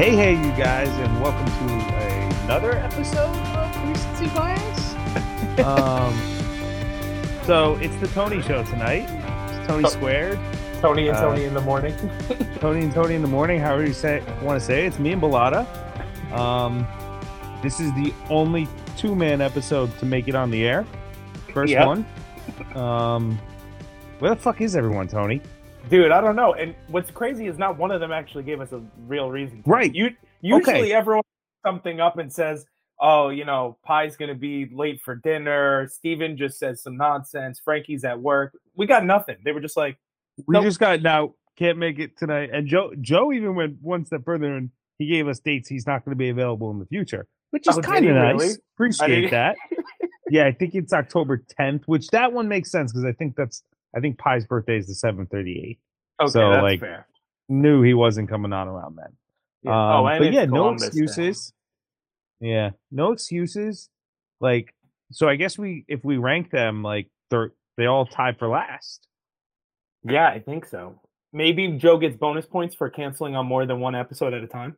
Hey, hey, you guys, and welcome to another episode of Recency Bias. um, so it's the Tony Show tonight. It's Tony Oh. Squared. Tony and Uh, Tony in the morning. Tony and Tony in the morning. However you say want to say it. it's me and Balada. Um, this is the only two-man episode to make it on the air. First Yep. one. Um, where the fuck is everyone, Tony? Dude, I don't know. And what's crazy is not one of them actually gave us a real reason. Right. You usually Okay. everyone something up and says, "Oh, you know, Pie's gonna be late for dinner." Steven just says some nonsense. Frankie's at work. We got nothing. They were just like, We Nope. just got now can't make it tonight. And Joe Joe even went one step further and he gave us dates he's not going to be available in the future, which is Oh, kind of nice. really? Appreciate that. yeah, I think it's October 10th, which that one makes sense because I think that's I think Pie's birthday is the 738. "Okay, So, that's like, fair." Knew he wasn't coming on around then. Yeah. Um, oh, and but yeah, no Columbus Day. excuses. Yeah, no excuses. Like, so I guess we if we rank them like they're they all tie for last. Yeah, I think so. Maybe Joe gets bonus points for canceling on more than one episode at a time.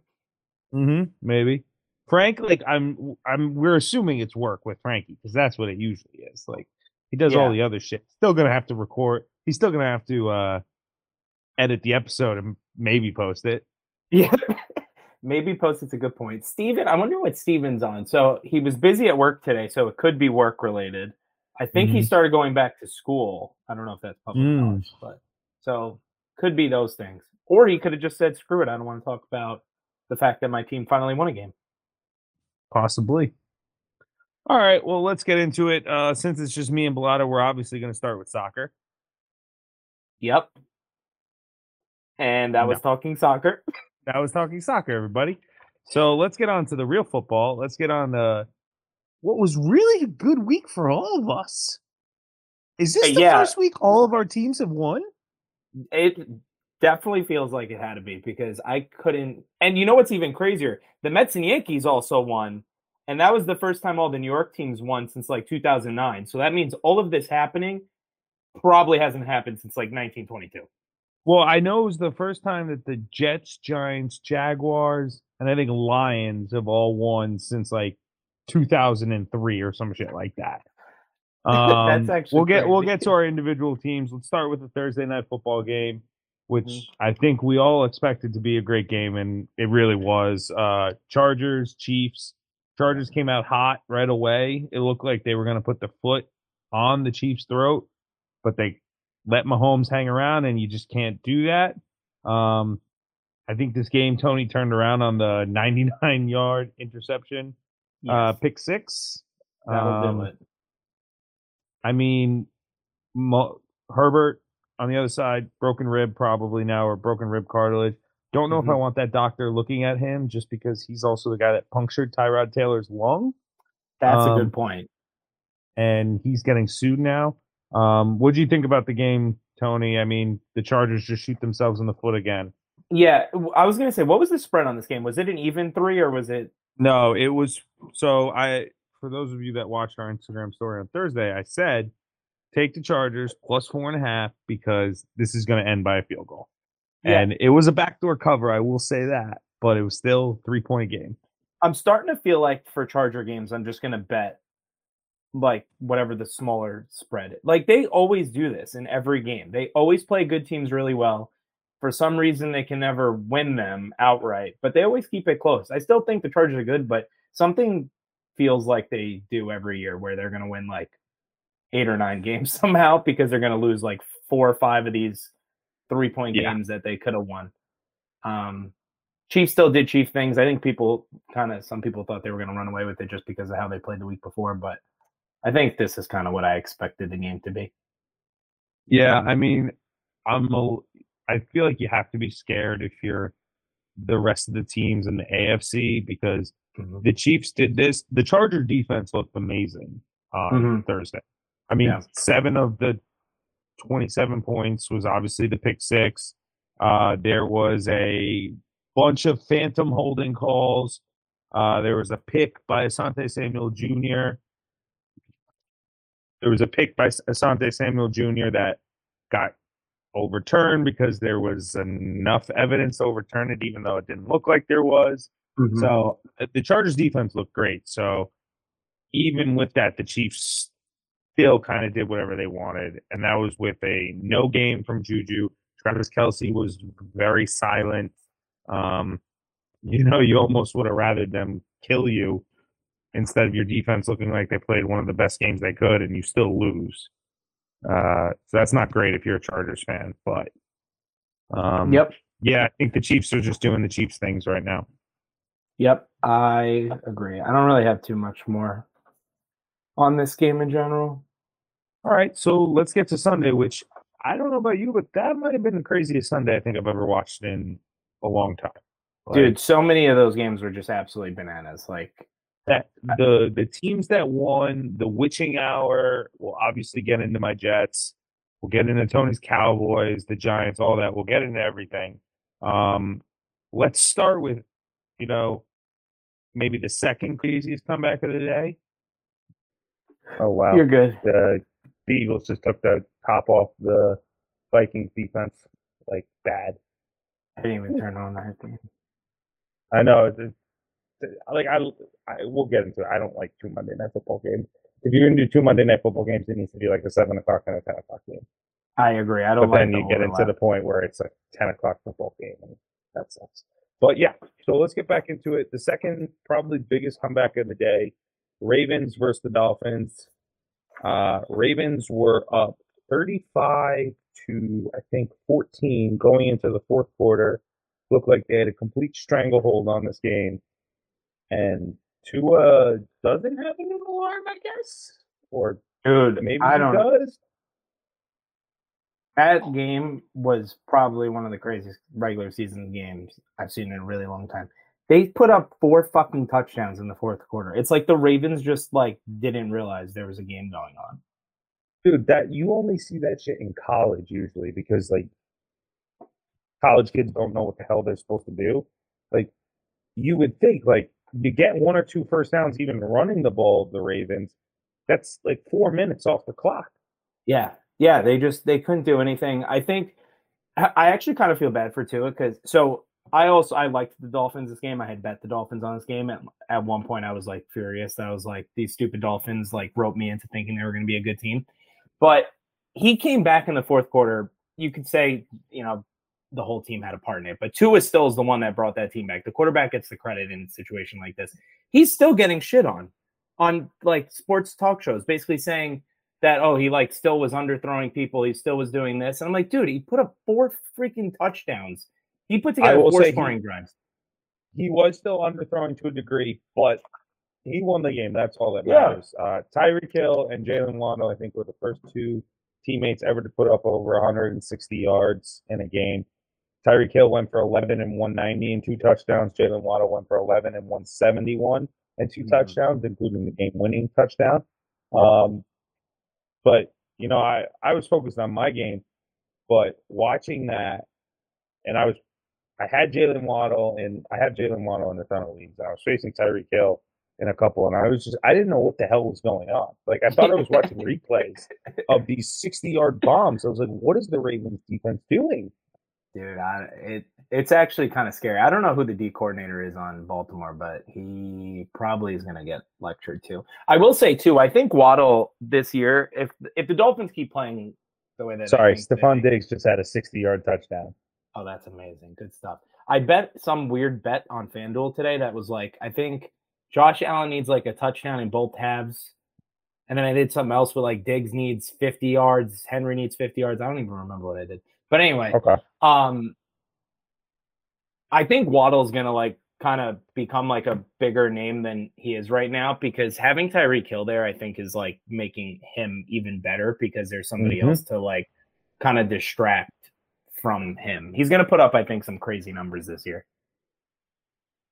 Mm-hmm. Maybe. Frank, like I'm, I'm. We're assuming it's work with Frankie because that's what it usually is. Like he does all the other shit. Still gonna have to record. He's still gonna have to uh edit the episode and maybe post it. Yeah. Maybe post it's a good point. Steven, I wonder what Steven's on. So he was busy at work today, so it could be work related. I think he Mhm. started going back to school. I don't know if that's public Mm. knowledge, but so could be those things. Or he could have just said, screw it, I don't want to talk about the fact that my team finally won a game. Possibly. All right. Well, let's get into it. Uh Since it's just me and Bellotta, we're obviously gonna start with soccer. Yep. And that was talking soccer. That was talking soccer, everybody. So let's get on to the real football. Let's get on the what was really a good week for all of us. Is this Uh, the yeah. first week all of our teams have won? It definitely feels like it had to be because I couldn't. And you know what's even crazier? The Mets and Yankees also won, and that was the first time all the New York teams won since like 2009. So that means all of this happening probably hasn't happened since like 1922. Well, I know it was the first time that the Jets, Giants, Jaguars, and I think Lions have all won since like 2003 or some shit like that. That's Um, actually we'll get we'll get to our individual teams. Let's start with the Thursday night football game, which Mhm. I think we all expected to be a great game, and it really was. Uh, Chargers, Chiefs. Chargers came out hot right away. It looked like they were going to put the foot on the Chiefs' throat, but they let Mahomes hang around, and you just can't do that. Um, I think this game Tony turned around on the 99 yard interception, uh, pick six. that'll Um, do it. I mean, Mo- Herbert on the other side, broken rib probably now or broken rib cartilage. Don't know if I Mhm. want that doctor looking at him just because he's also the guy that punctured Tyrod Taylor's lung That's a um, good point. and he's getting sued now. Um, what do you think about the game, Tony? I mean, the Chargers just shoot themselves in the foot again. Yeah, I was gonna say, what was the spread on this game? Was it an even three or was it? No, it was so I for those of you that watched our Instagram story on Thursday, I said take the Chargers plus four and a half because this is gonna end by a field goal. Yeah. And it was a backdoor cover, I will say that, but it was still three point game. I'm starting to feel like for Charger games, I'm just gonna bet like whatever the smaller spread. Like they always do this in every game. They always play good teams really well. For some reason, they can never win them outright, but they always keep it close. I still think the Chargers are good, but something feels like they do every year where they're gonna win like eight or nine games somehow because they're gonna lose like four or five of these three point Yeah. games that they could have won. Um, Chiefs still did Chief things. I think people kind of some people thought they were going to run away with it just because of how they played the week before, but I think this is kind of what I expected the game to be. Yeah, I mean, I'm a, I feel like you have to be scared if you're the rest of the teams in the AFC because the Chiefs did this. The Charger defense looked amazing on Mhm. Thursday. I mean, Yeah. seven of the 27 points was obviously the pick six. Uh, there was a bunch of phantom holding calls. Uh, there was a pick by Asante Samuel Jr. There was a pick by Asante Samuel Jr. that got overturned because there was enough evidence to overturn it, even though it didn't look like there was. Mhm. So uh, the Chargers defense looked great. So even with that, the Chiefs still kind of did whatever they wanted. And that was with a no game from Juju. Travis Kelce was very silent. Um, you know, you almost would have rather them kill you instead of your defense looking like they played one of the best games they could and you still lose. Uh, so that's not great if you're a Chargers fan, but um, Yep. yeah, I think the Chiefs are just doing the Chiefs things right now. Yep. I agree. I don't really have too much more on this game in general. All right, so let's get to Sunday, which I don't know about you, but that might have been the craziest Sunday I think I've ever watched in a long time. Like, Dude, so many of those games were just absolutely bananas. Like, that the the teams that won the witching hour will obviously get into my Jets. We'll get into Tony's Cowboys, the Giants, all that. We'll get into everything. Um, let's start with, you know, maybe the second craziest comeback of the day. Oh wow! you're good. the the Eagles just took the top off the Vikings defense like bad. I didn't even turn on that game. I know. It's, it's- like I, I, we'll get into it. I don't like two Monday night football games. If you're gonna do two Monday night football games, it needs to be like a seven o'clock and a ten o'clock game. I agree. I don't But like then the you get into the point where it's a ten o'clock football game, and that sucks. But yeah, so let's get back into it. The second, probably biggest comeback of the day: Ravens versus the Dolphins. Uh, Ravens were up 35 to I think 14 going into the fourth quarter. Looked like they had a complete stranglehold on this game, and Tua doesn't have a new alarm, I guess, or Dude, maybe I he don't does. That game was probably one of the craziest regular season games I've seen in a really long time. They put up four fucking touchdowns in the fourth quarter. It's like the Ravens just like didn't realize there was a game going on. Dude, that you only see that shit in college usually because like college kids don't know what the hell they're supposed to do. Like you would think like you get one or two first downs even running the ball, of the Ravens, that's like four minutes off the clock. Yeah, yeah, they just they couldn't do anything. I think I I actually kind of feel bad for Tua because so I also I liked the Dolphins this game. I had bet the Dolphins on this game. At at one point, I was like furious I was like these stupid Dolphins like roped me into thinking they were going to be a good team. But he came back in the fourth quarter. You could say you know the whole team had a part in it, but Tua still is the one that brought that team back. The quarterback gets the credit in a situation like this. He's still getting shit on on like sports talk shows, basically saying that oh he like still was underthrowing people, he still was doing this, and I'm like, dude, he put up four freaking touchdowns. He put together four say he- scoring drives. He was still underthrowing to a degree, but he won the game. That's all that Yeah. matters. Uh, Tyreek Hill and Jaylen Waddle, I think, were the first two teammates ever to put up over 160 yards in a game. Tyreek Hill went for 11 and 190 and two touchdowns. Jaylen Waddle went for 11 and 171 and 2 Mhm. touchdowns, including the game-winning touchdown. Um, but you know, I I was focused on my game, but watching that, and I was I had Jaylen Waddle and I have Jaylen Waddle in the tunnel leagues. I was facing Tyreek Hill in a couple, and I was just I didn't know what the hell was going on. Like I thought I was watching replays of these 60 yard bombs. I was like, what is the Ravens defense doing? Dude, I, it it's actually kind of scary. I don't know who the D coordinator is on Baltimore, but he probably is going to get lectured too. I will say too, I think Waddle this year, if if the Dolphins keep playing the way that Sorry, Stefon Diggs just had a 60 yard touchdown. Oh, that's amazing. Good stuff. I bet some weird bet on FanDuel today that was like, I think Josh Allen needs like a touchdown in both halves. And then I did something else with like Diggs needs 50 yards, Henry needs 50 yards. I don't even remember what I did. But anyway, Okay. um I think Waddle's gonna like kind of become like a bigger name than he is right now because having Tyreek Hill there, I think, is like making him even better because there's somebody Mhm. else to like kind of distract from him. He's gonna put up, I think, some crazy numbers this year.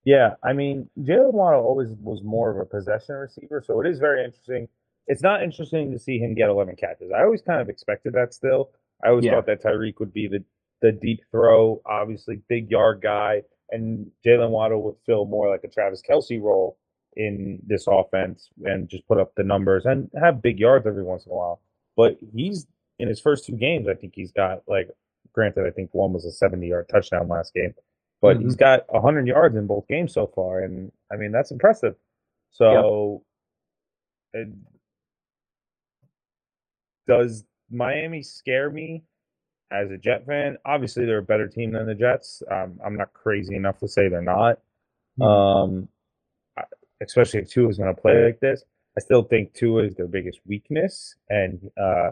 Yeah, I mean, Jaylen Waddle always was more of a possession receiver, so it is very interesting. It's not interesting to see him get 11 catches. I always kind of expected that still. I always Yeah. thought that Tyreek would be the, the deep throw, obviously big yard guy, and Jaylen Waddle would fill more like a Travis Kelce role in this offense and just put up the numbers and have big yards every once in a while. But he's in his first two games, I think he's got like Granted, I think one was a 70 yard touchdown last game, but Mhm. he's got 100 yards in both games so far. And I mean, that's impressive. So, it, does Miami scare me as a Jet fan? Obviously, they're a better team than the Jets. Um, I'm not crazy enough to say they're not. Mhm. Um, especially if Tua is going to play like this. I still think Tua is their biggest weakness, and uh,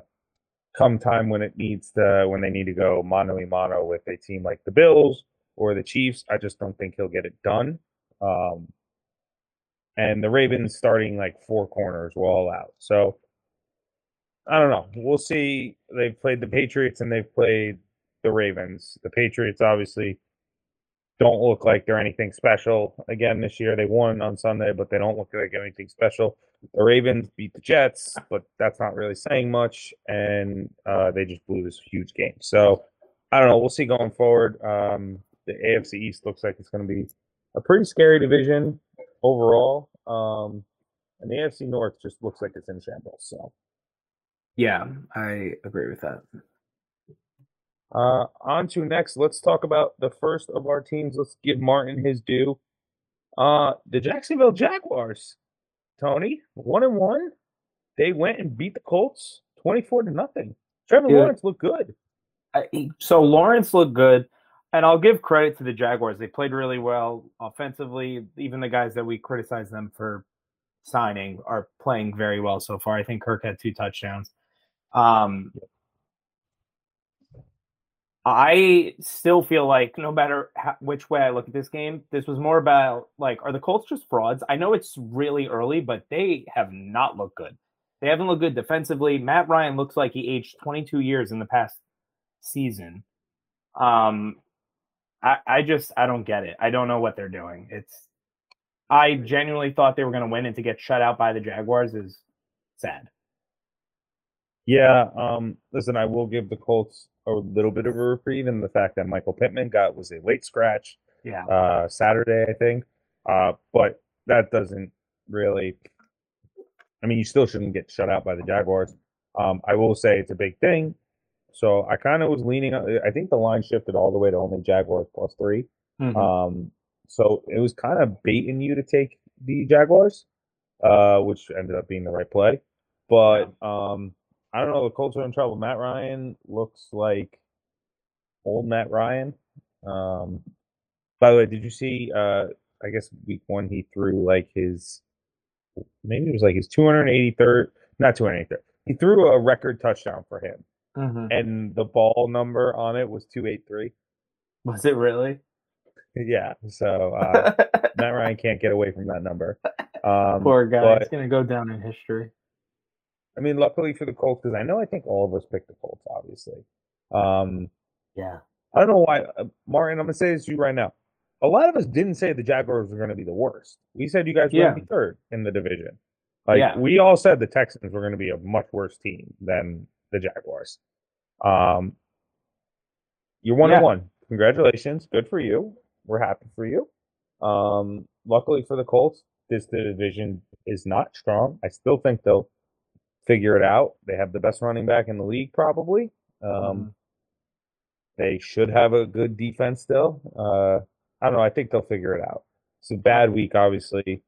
come time when it needs to, when they need to go mano a mano with a team like the Bills or the Chiefs, I just don't think he'll get it done. Um, and the Ravens starting like four corners were all out, so I don't know. We'll see. They've played the Patriots and they've played the Ravens. The Patriots obviously don't look like they're anything special again this year. They won on Sunday, but they don't look like anything special. The Ravens beat the Jets, but that's not really saying much. And uh, they just blew this huge game. So I don't know. We'll see going forward. Um, the AFC East looks like it's going to be a pretty scary division overall. Um, and the AFC North just looks like it's in shambles. So. Yeah, I agree with that. Uh, on to next. Let's talk about the first of our teams. Let's give Martin his due. Uh, the Jacksonville Jaguars. Tony, one and one. They went and beat the Colts twenty-four to nothing. Trevor Dude. Lawrence looked good. I- so Lawrence looked good, and I'll give credit to the Jaguars. They played really well offensively. Even the guys that we criticize them for signing are playing very well so far. I think Kirk had two touchdowns. Um, I still feel like no matter how, which way I look at this game, this was more about like, are the Colts just frauds? I know it's really early, but they have not looked good. They haven't looked good defensively. Matt Ryan looks like he aged 22 years in the past season. Um, I, I just I don't get it. I don't know what they're doing. It's I genuinely thought they were going to win, and to get shut out by the Jaguars is sad. Yeah. Um. Listen, I will give the Colts a little bit of a reprieve in the fact that Michael Pittman got was a late scratch. Yeah, uh, Saturday, I think. Uh, but that doesn't really. I mean, you still shouldn't get shut out by the Jaguars. Um, I will say it's a big thing. So I kind of was leaning. I think the line shifted all the way to only Jaguars plus three. Mhm. Um, so it was kind of baiting you to take the Jaguars, uh, which ended up being the right play. But um, I don't know. The Colts are in trouble. Matt Ryan looks like old Matt Ryan. Um, by the way, did you see? Uh, I guess week one he threw like his maybe it was like his 283rd, not 283rd. He threw a record touchdown for him, Mhm. and the ball number on it was 283. was it really? Yeah, so uh, Matt Ryan can't get away from that number. Um, Poor guy. but- it's going to go down in history. I mean, luckily for the Colts, because I know I think all of us picked the Colts, obviously. Um, Yeah. I don't know why, uh, Martin. I'm gonna say this to you right now. A lot of us didn't say the Jaguars were going to be the worst. We said you guys were going to be third in the division. Like Yeah. we all said, the Texans were going to be a much worse team than the Jaguars. Um, you're one Yeah. and one. Congratulations, good for you. We're happy for you. Um, luckily for the Colts, this division is not strong. I still think they'll figure it out. They have the best running back in the league, probably. Um, Mhm. they should have a good defense still. Uh, I don't know. I think they'll figure it out. It's a bad week, obviously,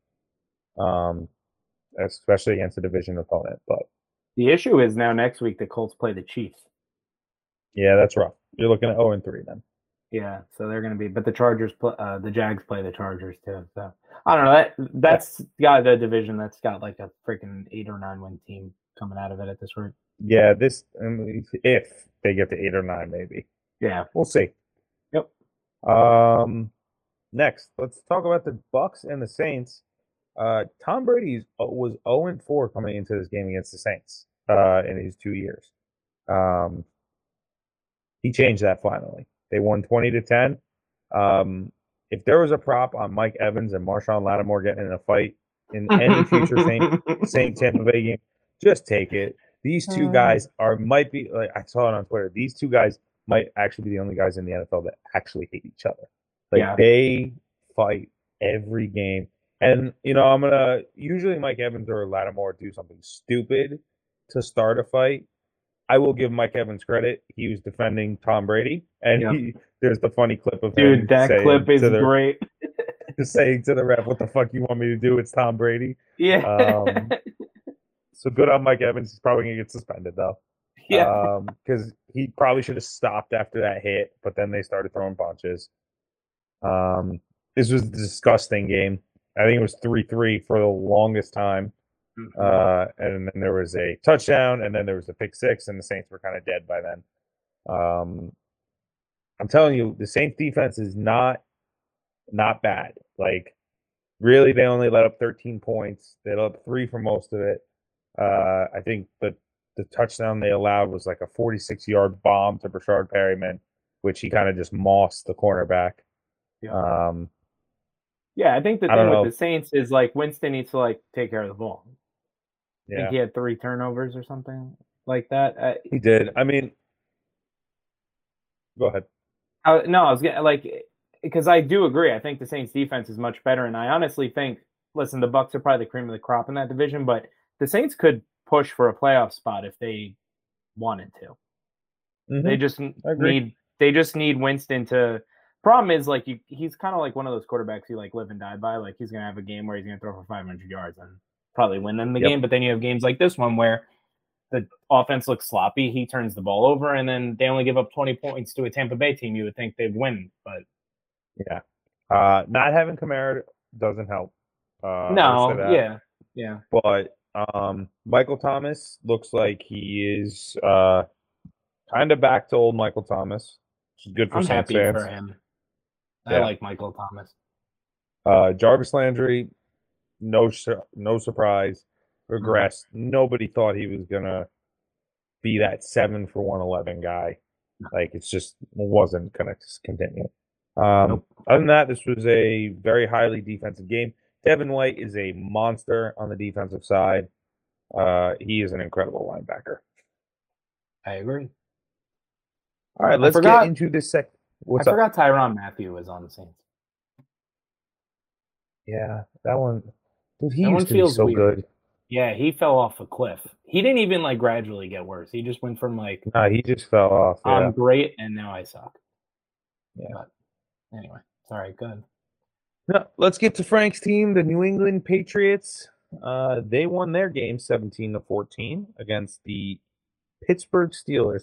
um, especially against a division opponent. But The issue is now next week the Colts play the Chiefs. yeah, that's rough. You're looking at 0 and 3 then. Yeah, so they're going to be, but the Chargers, pl- uh, the Jags play the Chargers too. So I don't know. That that's got the division that's got like a freaking eight or nine win team coming out of it at this rate. Yeah, this um, if they get to eight or nine, maybe Yeah. we'll see. Yep. Um, next, let's talk about the Bucks and the Saints. Uh, Tom Brady was 0 and 4 coming into this game against the Saints uh, in his two years. Um, he changed that finally. They won 20 to 10. Um, if there was a prop on Mike Evans and Marshon Lattimore getting in a fight in any future Saint Saint Tampa Bay game, just take it. These two Uh. guys are might be like I saw it on Twitter. These two guys might actually be the only guys in the NFL that actually hate each other. Like Yeah. they fight every game. And you know, I'm gonna usually Mike Evans or Lattimore do something stupid to start a fight. I will give Mike Evans credit. He was defending Tom Brady, and Yep. he, there's the funny clip of him Dude, that clip is the, great. saying to the ref, "What the fuck you want me to do? It's Tom Brady." Yeah. Um, So good on Mike Evans. He's probably gonna get suspended though. yeah. because he probably should have stopped after that hit, but then they started throwing punches. Um, this was a disgusting game. I think it was three three for the longest time. Mhm. Uh, and then there was a touchdown, and then there was a pick six, and the Saints were kind of dead by then. Um, I'm telling you, the Saints defense is not not bad. Like, really, they only let up 13 points. They let up three for most of it. Uh, I think the the touchdown they allowed was like a 46 yard bomb to Breshad Perriman, which he kind of just mossed the cornerback. Yeah. Um, yeah, I think the I thing know. with the Saints is like Winston needs to like take care of the ball. I yeah, think he had three turnovers or something like that. Uh, he did. I mean, go ahead. I, no, I was getting like because I do agree. I think the Saints defense is much better, and I honestly think. Listen, the Bucks are probably the cream of the crop in that division, but the Saints could push for a playoff spot if they wanted to. They Mhm. just n- I agree. need they just need Winston to. Problem is like you, he's kind of like one of those quarterbacks you like live and die by. Like he's gonna have a game where he's gonna throw for 500 yards and probably win them the Yep. game. But then you have games like this one where the offense looks sloppy. He turns the ball over, and then they only give up 20 points to a Tampa Bay team. You would think they'd win, but Yeah. Uh, not having Kamara doesn't help. Uh, no, yeah, yeah. But um, Michael Thomas looks like he is uh, kind of back to old Michael Thomas, which is good for I'm happy fans. for him. I Yeah. like Michael Thomas. Uh, Jarvis Landry, no su- no surprise, Mm-hmm. regressed. Nobody thought he was gonna be that seven for one eleven guy. Like it's just wasn't gonna continue. Um, Nope. Other than that, this was a very highly defensive game. Devin White is a monster on the defensive side. Uh, he is an incredible linebacker. I agree. All right, let's forgot- get into this sec. What's I up? forgot Tyrann Mathieu was on the Saints. Yeah, that one. Dude, he That one used to be feels so weird. good. Yeah, he fell off a cliff. He didn't even like gradually get worse. He just went from like Nah, he just fell off. I'm great and now I suck. Yeah. But anyway, sorry, good. No, let's get to Frank's team, the New England Patriots. Uh, they won their game 17 to 14 against the Pittsburgh Steelers.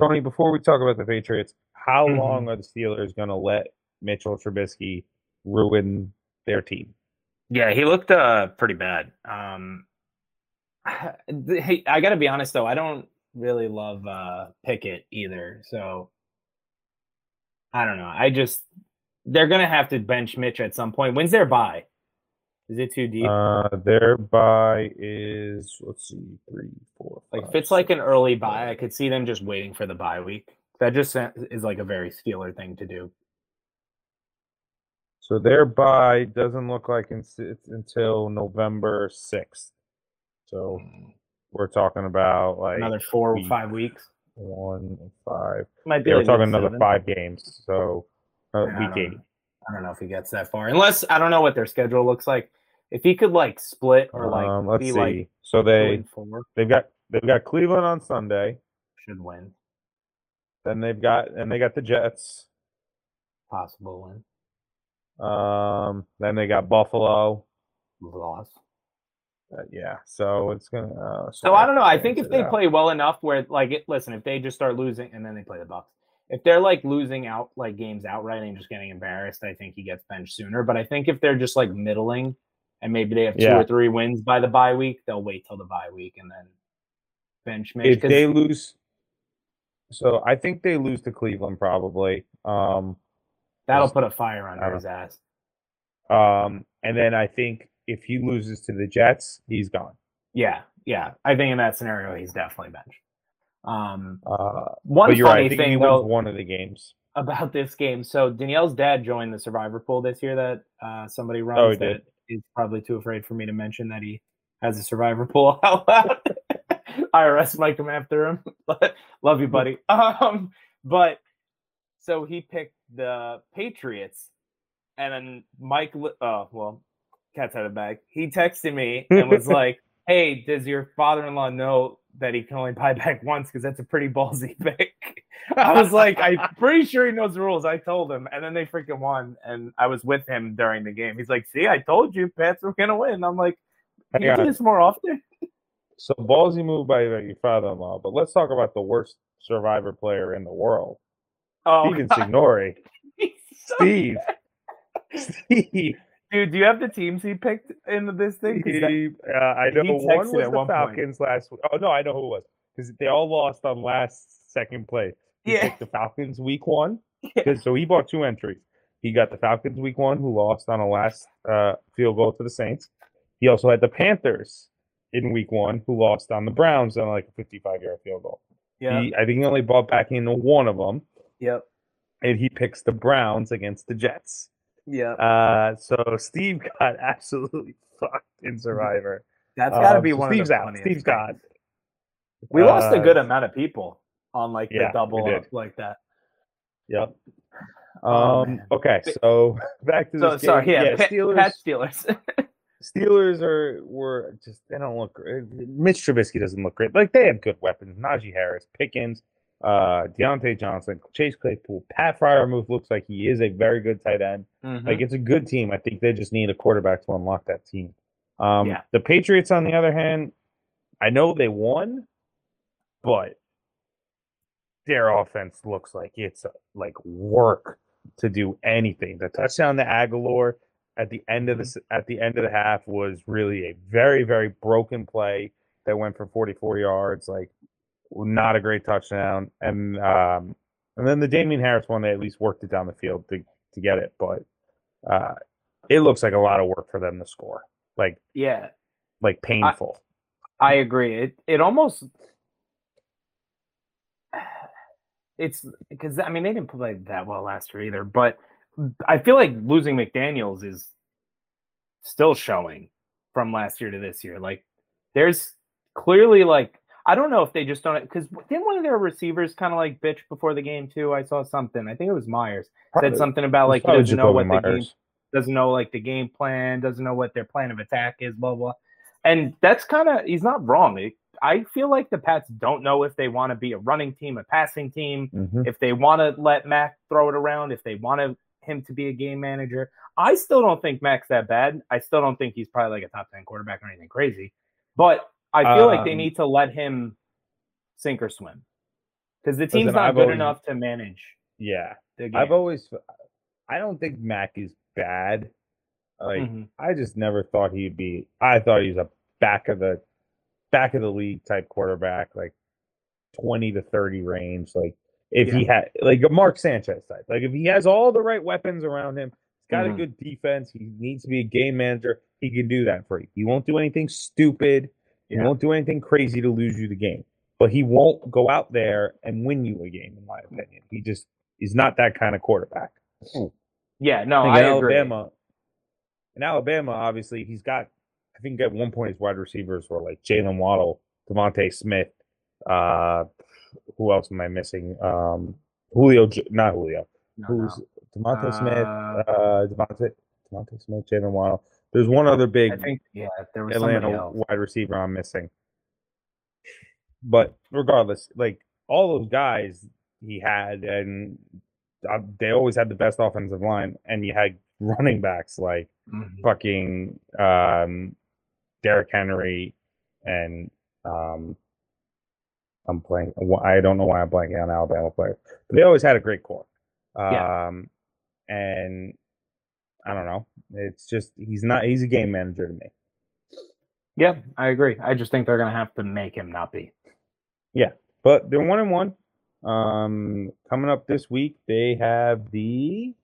Tony, before we talk about the Patriots, how Mhm. long are the Steelers going to let Mitchell Trubisky ruin their team? Yeah, he looked uh pretty bad. Um hey, I got to be honest though, I don't really love uh Pickett either. So I don't know. I just they're going to have to bench Mitch at some point. When's their bye? Is it too deep? Uh, their bye is, let's see, three, four, Like if it's like an early buy, I could see them just waiting for the bye week. That just is like a very Steeler thing to do. So their bye doesn't look like it's, until November 6th. So we're talking about like Another four or week. five weeks. one, five. Might be Yeah, we're talking another seven. five games. So uh, Yeah, I week don't eight. know. I don't know if he gets that far, unless I don't know what their schedule looks like. If he could like split or like um, let's be see. like so they they've got they've got Cleveland on Sunday. should win, Then they've got and they got the Jets. possible win, Um, then they got Buffalo. loss. Uh, yeah, so it's gonna. Uh, So I don't know. I think if they out. play well enough, where like it, listen, if they just start losing and then they play the Bucks, if they're like losing out like games outright and just getting embarrassed, I think he gets benched sooner. But I think if they're just like middling and maybe they have two Yeah. or three wins by the bye week, they'll wait till the bye week and then bench Mitch. if they lose, so I think they lose to Cleveland probably. Um, That'll put a fire under his ass. um, and then I think if he loses to the Jets, he's gone. Yeah, yeah. I think in that scenario, he's definitely benched. Um, Uh, one you're right. funny thing though one of the games. about this game. So Danielle's dad joined the Survivor pool this year that uh, somebody runs. Oh, he that did. He's probably too afraid for me to mention that he has a Survivor pool out loud. IRS might come after him. Love you, buddy. Um, but so he picked the Patriots, and then Mike. Oh well, cat's out of the bag. He texted me and was like, "Hey, does your father-in-law know that he can only buy back once because that's a pretty ballsy pick. I was like, I'm pretty sure he knows the rules. I told him, and then they freaking won, and I was with him during the game. He's like, "See, I told you, Pats were gonna win." I'm like, "Can you do this more often?" So ballsy move by your father-in-law, but let's talk about the worst Survivor player in the world, Oh, Steven. Signori. So Steve. Steve. Dude, do you have the teams he picked in this thing? that- He, uh, I know one was the one point. Falcons last week. Oh no, I know who it was because they all lost on last second play. He Yeah. picked the Falcons week one. Yeah. So he bought two entries. He got the Falcons week one, who lost on a last uh, field goal to the Saints. He also had the Panthers in week one, who lost on the Browns on like a 55 yard field goal. yeah, He, I think he only bought back into one of them, yep, and he picks the Browns against the Jets. Yep. Uh, so Steve got absolutely fucked in Survivor. That's got to Um, be so one Steve's of the out. Steve's gone. We lost a Uh, good amount of people on like the yeah, we double up like that. Yep. Oh, Um. man. okay. So back to So this sorry, game. yeah, Pat, Steelers. Pat Steelers. Steelers are were just they don't look great. Mitch Trubisky doesn't look great. Like they have good weapons. Najee Harris, Pickens, uh, Diontae Johnson, Chase Claypool, Pat Freiermuth looks like he is a very good tight end. Mhm. Like it's a good team. I think they just need a quarterback to unlock that team. Um, Yeah. The Patriots, on the other hand, I know they won, but their offense looks like it's uh, like work to do anything. The touchdown to Agholor at the end of the at the end of the half was really a very very broken play that went for 44 yards. Like not a great touchdown, and um, and then the Damien Harris one they at least worked it down the field to to get it, but uh, it looks like a lot of work for them to score. Like yeah, like painful. I agree. It it almost it's because I mean they didn't play that well last year either, but I feel like losing McDaniels is still showing from last year to this year. Like there's clearly like I don't know if they just don't because didn't one of their receivers kind of like bitch before the game too? I saw something. I think it was Meyers said something about like he doesn't know what the game Meyers. doesn't know like the game plan, doesn't know what their plan of attack is, blah blah. And that's kind of he's not wrong. It- I feel like the Pats don't know if they want to be a running team, a passing team, Mhm. if they want to let Mac throw it around, if they want to, him to be a game manager. I still don't think Mac's that bad. I still don't think he's probably like a top 10 quarterback or anything crazy. But I feel like they Um, need to let him sink or swim. Because the team's Listen, not I've good always- enough to manage Yeah, the game. I've always. I don't think Mac is bad. Like Mhm. I just never thought he'd be. I thought he was a back of the back of the league type quarterback, like twenty to thirty range. Like if he had like a Mark Sanchez type. Like if he has all the right weapons around him, he's got Mhm. a good defense. He needs to be a game manager. He can do that for you. He won't do anything stupid. He Yeah. won't do anything crazy to lose you the game. But he won't go out there and win you a game, in my opinion. He just he's not that kind of quarterback. Yeah, no, think I in agree. Alabama, in Alabama, obviously he's got. I think at one point his wide receivers were like Jaylen Waddle, DeVonta Smith. Uh, who else am I missing? Um, Julio, not Julio. No, Who's no. DeVonta Smith? Uh, Uh, DeVonta, DeVonta Smith, Jaylen Waddle. There's one other big I think, yeah, there was Atlanta wide receiver I'm missing. But regardless, like all those guys he had, and uh, they always had the best offensive line, and you had running backs like Mhm. fucking um, Derrick Henry and um, I'm playing. I don't know why I'm blanking on Alabama players, but they always had a great core. Um, Yeah. and I don't know. It's just he's not. He's a game manager to me. Yeah, I agree. I just think they're gonna have to make him not be. Yeah, but they're one and one. Um, coming up this week, they have the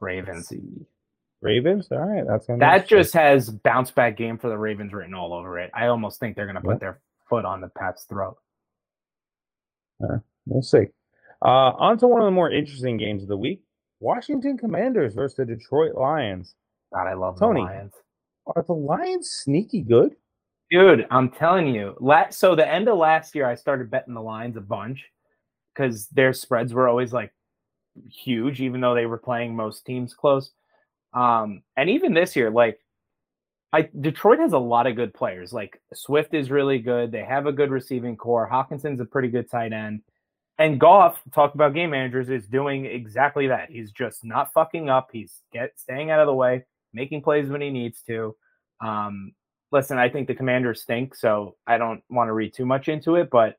Ravens. Ravens. All right, that's gonna That just has bounce back game for the Ravens written all over it. I almost think they're gonna put Yeah. their foot on the Pats' throat. We'll see. Uh, on to one of the more interesting games of the week: Washington Commanders versus the Detroit Lions. God, I love Tony. the Lions. Are the Lions sneaky good? Dude, I'm telling you. La- so the end of last year, I started betting the Lions a bunch because their spreads were always like huge, even though they were playing most teams close. Um, and even this year, like I Detroit has a lot of good players. Like Swift is really good. They have a good receiving core. Hockenson's a pretty good tight end. And Goff, talk about game managers, is doing exactly that. He's just not fucking up. He's get staying out of the way, making plays when he needs to. Um, listen, I think the Commanders stink, so I don't want to read too much into it, but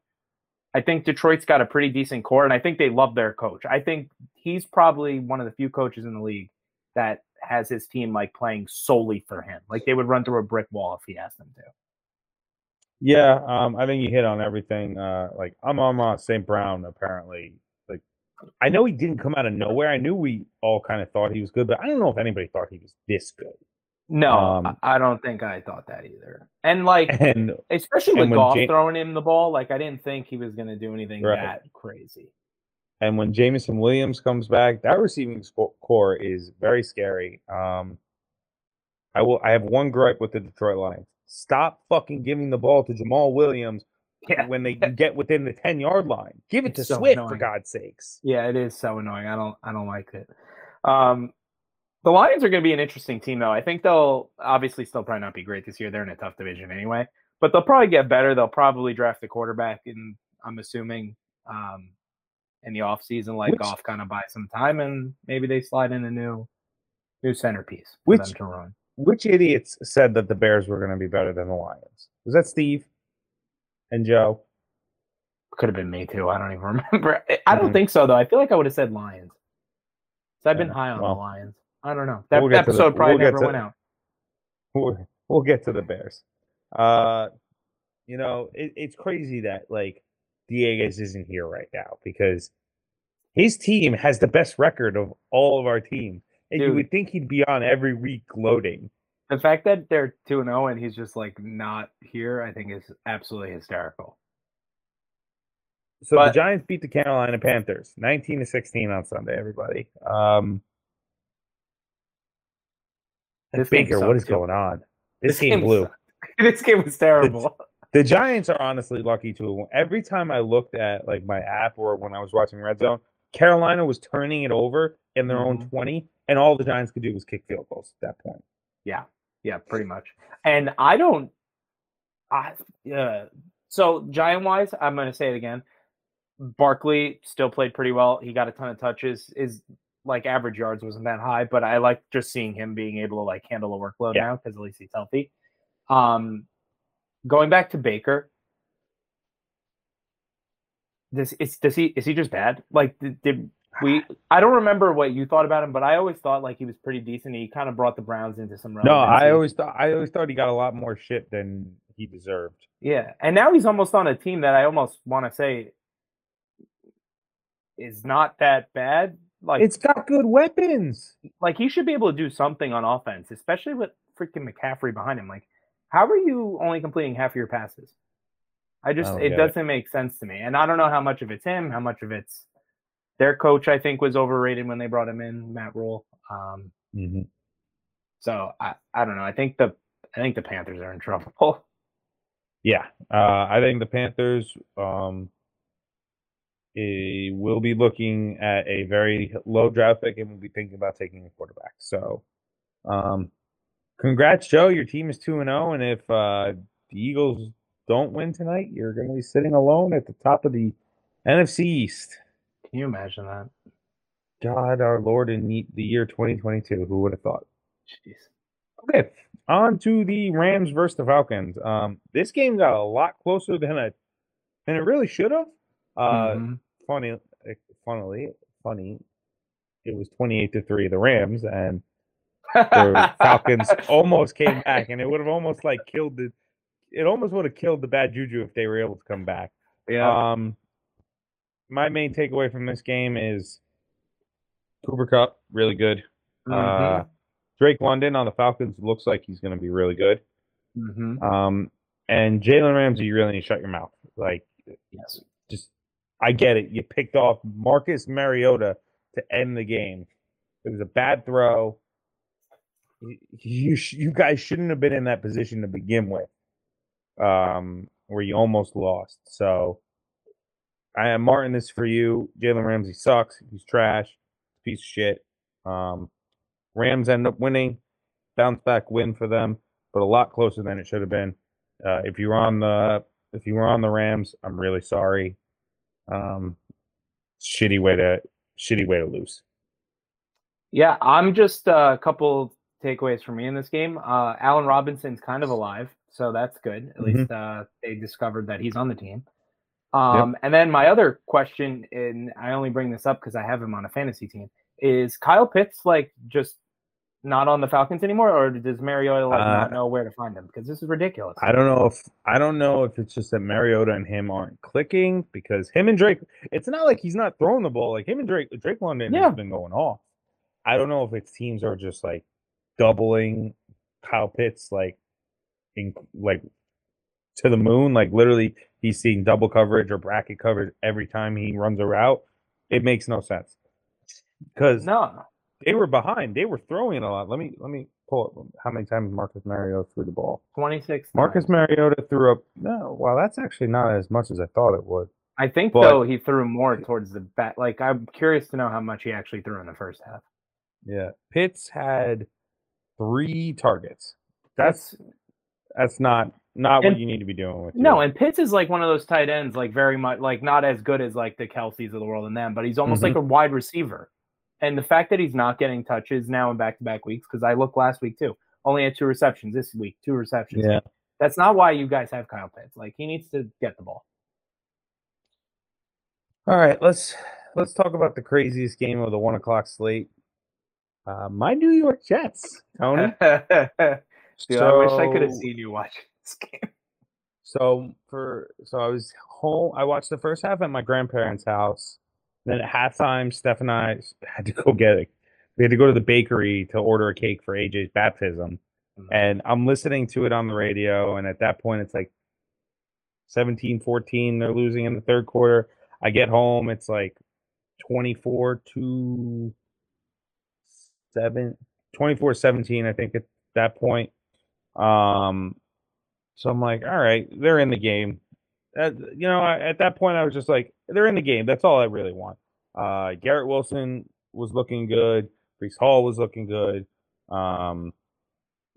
I think Detroit's got a pretty decent core, and I think they love their coach. I think he's probably one of the few coaches in the league that has his team like playing solely for him. Like they would run through a brick wall if he asked them to. Yeah, um, I think you hit on everything. Uh, like I'm on uh, St. Brown apparently. Like I know he didn't come out of nowhere. I knew we all kind of thought he was good, but I don't know if anybody thought he was this good. No, um, I don't think I thought that either. And like, and especially with Goff throwing him the ball, like I didn't think he was going to do anything right. that crazy. And when Jameson Williams comes back, that receiving core is very scary. Um, I will. I have one gripe with the Detroit Lions. Stop fucking giving the ball to Jamaal Williams yeah. when they get within the 10 yard line. Give it it's to so Swift annoying. for God's sakes. Yeah, it is so annoying. I don't I don't like it. Um the Lions are going to be an interesting team though. I think they'll obviously still probably not be great this year. They're in a tough division anyway, but they'll probably get better. They'll probably draft a quarterback and I'm assuming um in the offseason like which, off kind of buy some time and maybe they slide in a new new centerpiece which, them to run which idiots said that the Bears were going to be better than the Lions? Was that Steve and Joe? Could have been me too. I don't even remember. I don't mm-hmm. think so though. I feel like I would have said Lions. So I've been yeah, high on well, the Lions. I don't know. That we'll episode the, probably we'll never to, went out. We'll, we'll get to the Bears. Uh, you know, it, it's crazy that like Dieguez isn't here right now because his team has the best record of all of our teams. And Dude, you would think he'd be on every week loading. The fact that they're 2 0 and he's just like not here, I think is absolutely hysterical. So but, the Giants beat the Carolina Panthers 19 to 16 on Sunday, everybody. Um, this Baker, what is too. going on? This, this game, game blew. this game was terrible. The, the, Giants are honestly lucky to every time I looked at like my app or when I was watching Red Zone, Carolina was turning it over in their mm-hmm. own 20 and all the Giants could do was kick field goals at that point. Yeah, yeah, pretty much. And I don't. I uh, so giant wise, I'm going to say it again. Barkley still played pretty well. He got a ton of touches. Is like average yards wasn't that high, but I like just seeing him being able to like handle a workload yeah. now because at least he's healthy. Um, going back to Baker, does is does he is he just bad? Like did, did we I don't remember what you thought about him, but I always thought like he was pretty decent. He kind of brought the Browns into some relevancy. No, I always thought I always thought he got a lot more shit than he deserved. Yeah, and now he's almost on a team that I almost want to say is not that bad. Like it's got good weapons. Like he should be able to do something on offense, especially with freaking McCaffrey behind him. Like, how are you only completing half of your passes? I just I it doesn't it. make sense to me, and I don't know how much of it's him, how much of it's their coach, I think, was overrated when they brought him in, Matt Rhule. Um, mm-hmm. So I, I don't know. I think the I think the Panthers are in trouble. Yeah, uh, I think the Panthers um, a, will be looking at a very low draft pick and will be thinking about taking a quarterback. So, um, congrats, Joe. Your team is two and zero, oh, and if uh, the Eagles don't win tonight, you're going to be sitting alone at the top of the NFC East. Can you imagine that? God, our Lord, in the year 2022. Who would have thought? Jeez. Okay, on to the Rams versus the Falcons. Um, this game got a lot closer than I than it really should have. Uh, mm-hmm. funny, eh, funnily, funny, it was 28 to three of the Rams, and the Falcons almost came back, and it would have almost like killed the. It almost would have killed the bad juju if they were able to come back. Yeah. Um, my main takeaway from this game is Cooper Kupp really good. Mm-hmm. Uh, Drake London on the Falcons looks like he's going to be really good. Mm-hmm. Um, and Jalen Ramsey, you really need to shut your mouth. Like, yes. just I get it. You picked off Marcus Mariota to end the game. It was a bad throw. You you guys shouldn't have been in that position to begin with, um, where you almost lost. So I am Martin. This for you. Jalen Ramsey sucks. He's trash. Piece of shit. Um, Rams end up winning. Bounce back win for them. but a lot closer than it should have been. Uh, if you were on the if you were on the Rams, I'm really sorry. Um, shitty way to shitty way to lose. Yeah, I'm just uh, a couple takeaways for me in this game. Uh, Allen Robinson's kind of alive, so that's good. At Mhm. least uh, they discovered that he's on the team. Um, And then my other question, and I only bring this up because I have him on a fantasy team, is Kyle Pitts like just not on the Falcons anymore, or does Mariota like, Uh, not know where to find him? Because this is ridiculous. I don't know if I don't know if it's just that Mariota and him aren't clicking because him and Drake. It's not like he's not throwing the ball. Like him and Drake. Drake London Yeah. has been going off. I don't know if it's teams are just like doubling Kyle Pitts like in like to the moon. Like literally, he's seeing double coverage or bracket coverage every time he runs a route. It makes no sense because no, they were behind. They were throwing a lot. Let me let me pull up um, how many times Marcus Mariota threw the ball. 26. Marcus times. Mariota threw up. No, well, that's actually not as much as I thought it would. I think but- though he threw more towards the back. Like I'm curious to know how much he actually threw in the first half. Yeah, Pitts had three targets. That's that's not not what you need to be doing with. No, your- and Pitts is like one of those tight ends, like very much like not as good as like the Kelces of the world and them, but he's almost like Mm-hmm. a wide receiver. And the fact that he's not getting touches now in back to back weeks, because I looked last week too, only had two receptions this week, two receptions. yeah. That's not why you guys have Kyle Pitts. Like he needs to get the ball. All right, let's let's talk about the craziest game of the one o'clock slate. Uh, my New York Jets, Tony. Dude, I wish I could have seen you watching this game. So for so I was home. I watched the first half at my grandparents' house. Then at halftime, Steph and I had to go get it. We had to go to the bakery to order a cake for AJ's baptism. Mm-hmm. And I'm listening to it on the radio. And at that point, it's like 17 14. They're losing in the third quarter. I get home. It's like 24 to 7, 24 17, I think at that point. Um, so I'm like, all right, they're in the game. Uh, you know, I, at that point, I was just like, they're in the game. That's all I really want. Uh, Garrett Wilson was looking good. Breece Hall was looking good. Um,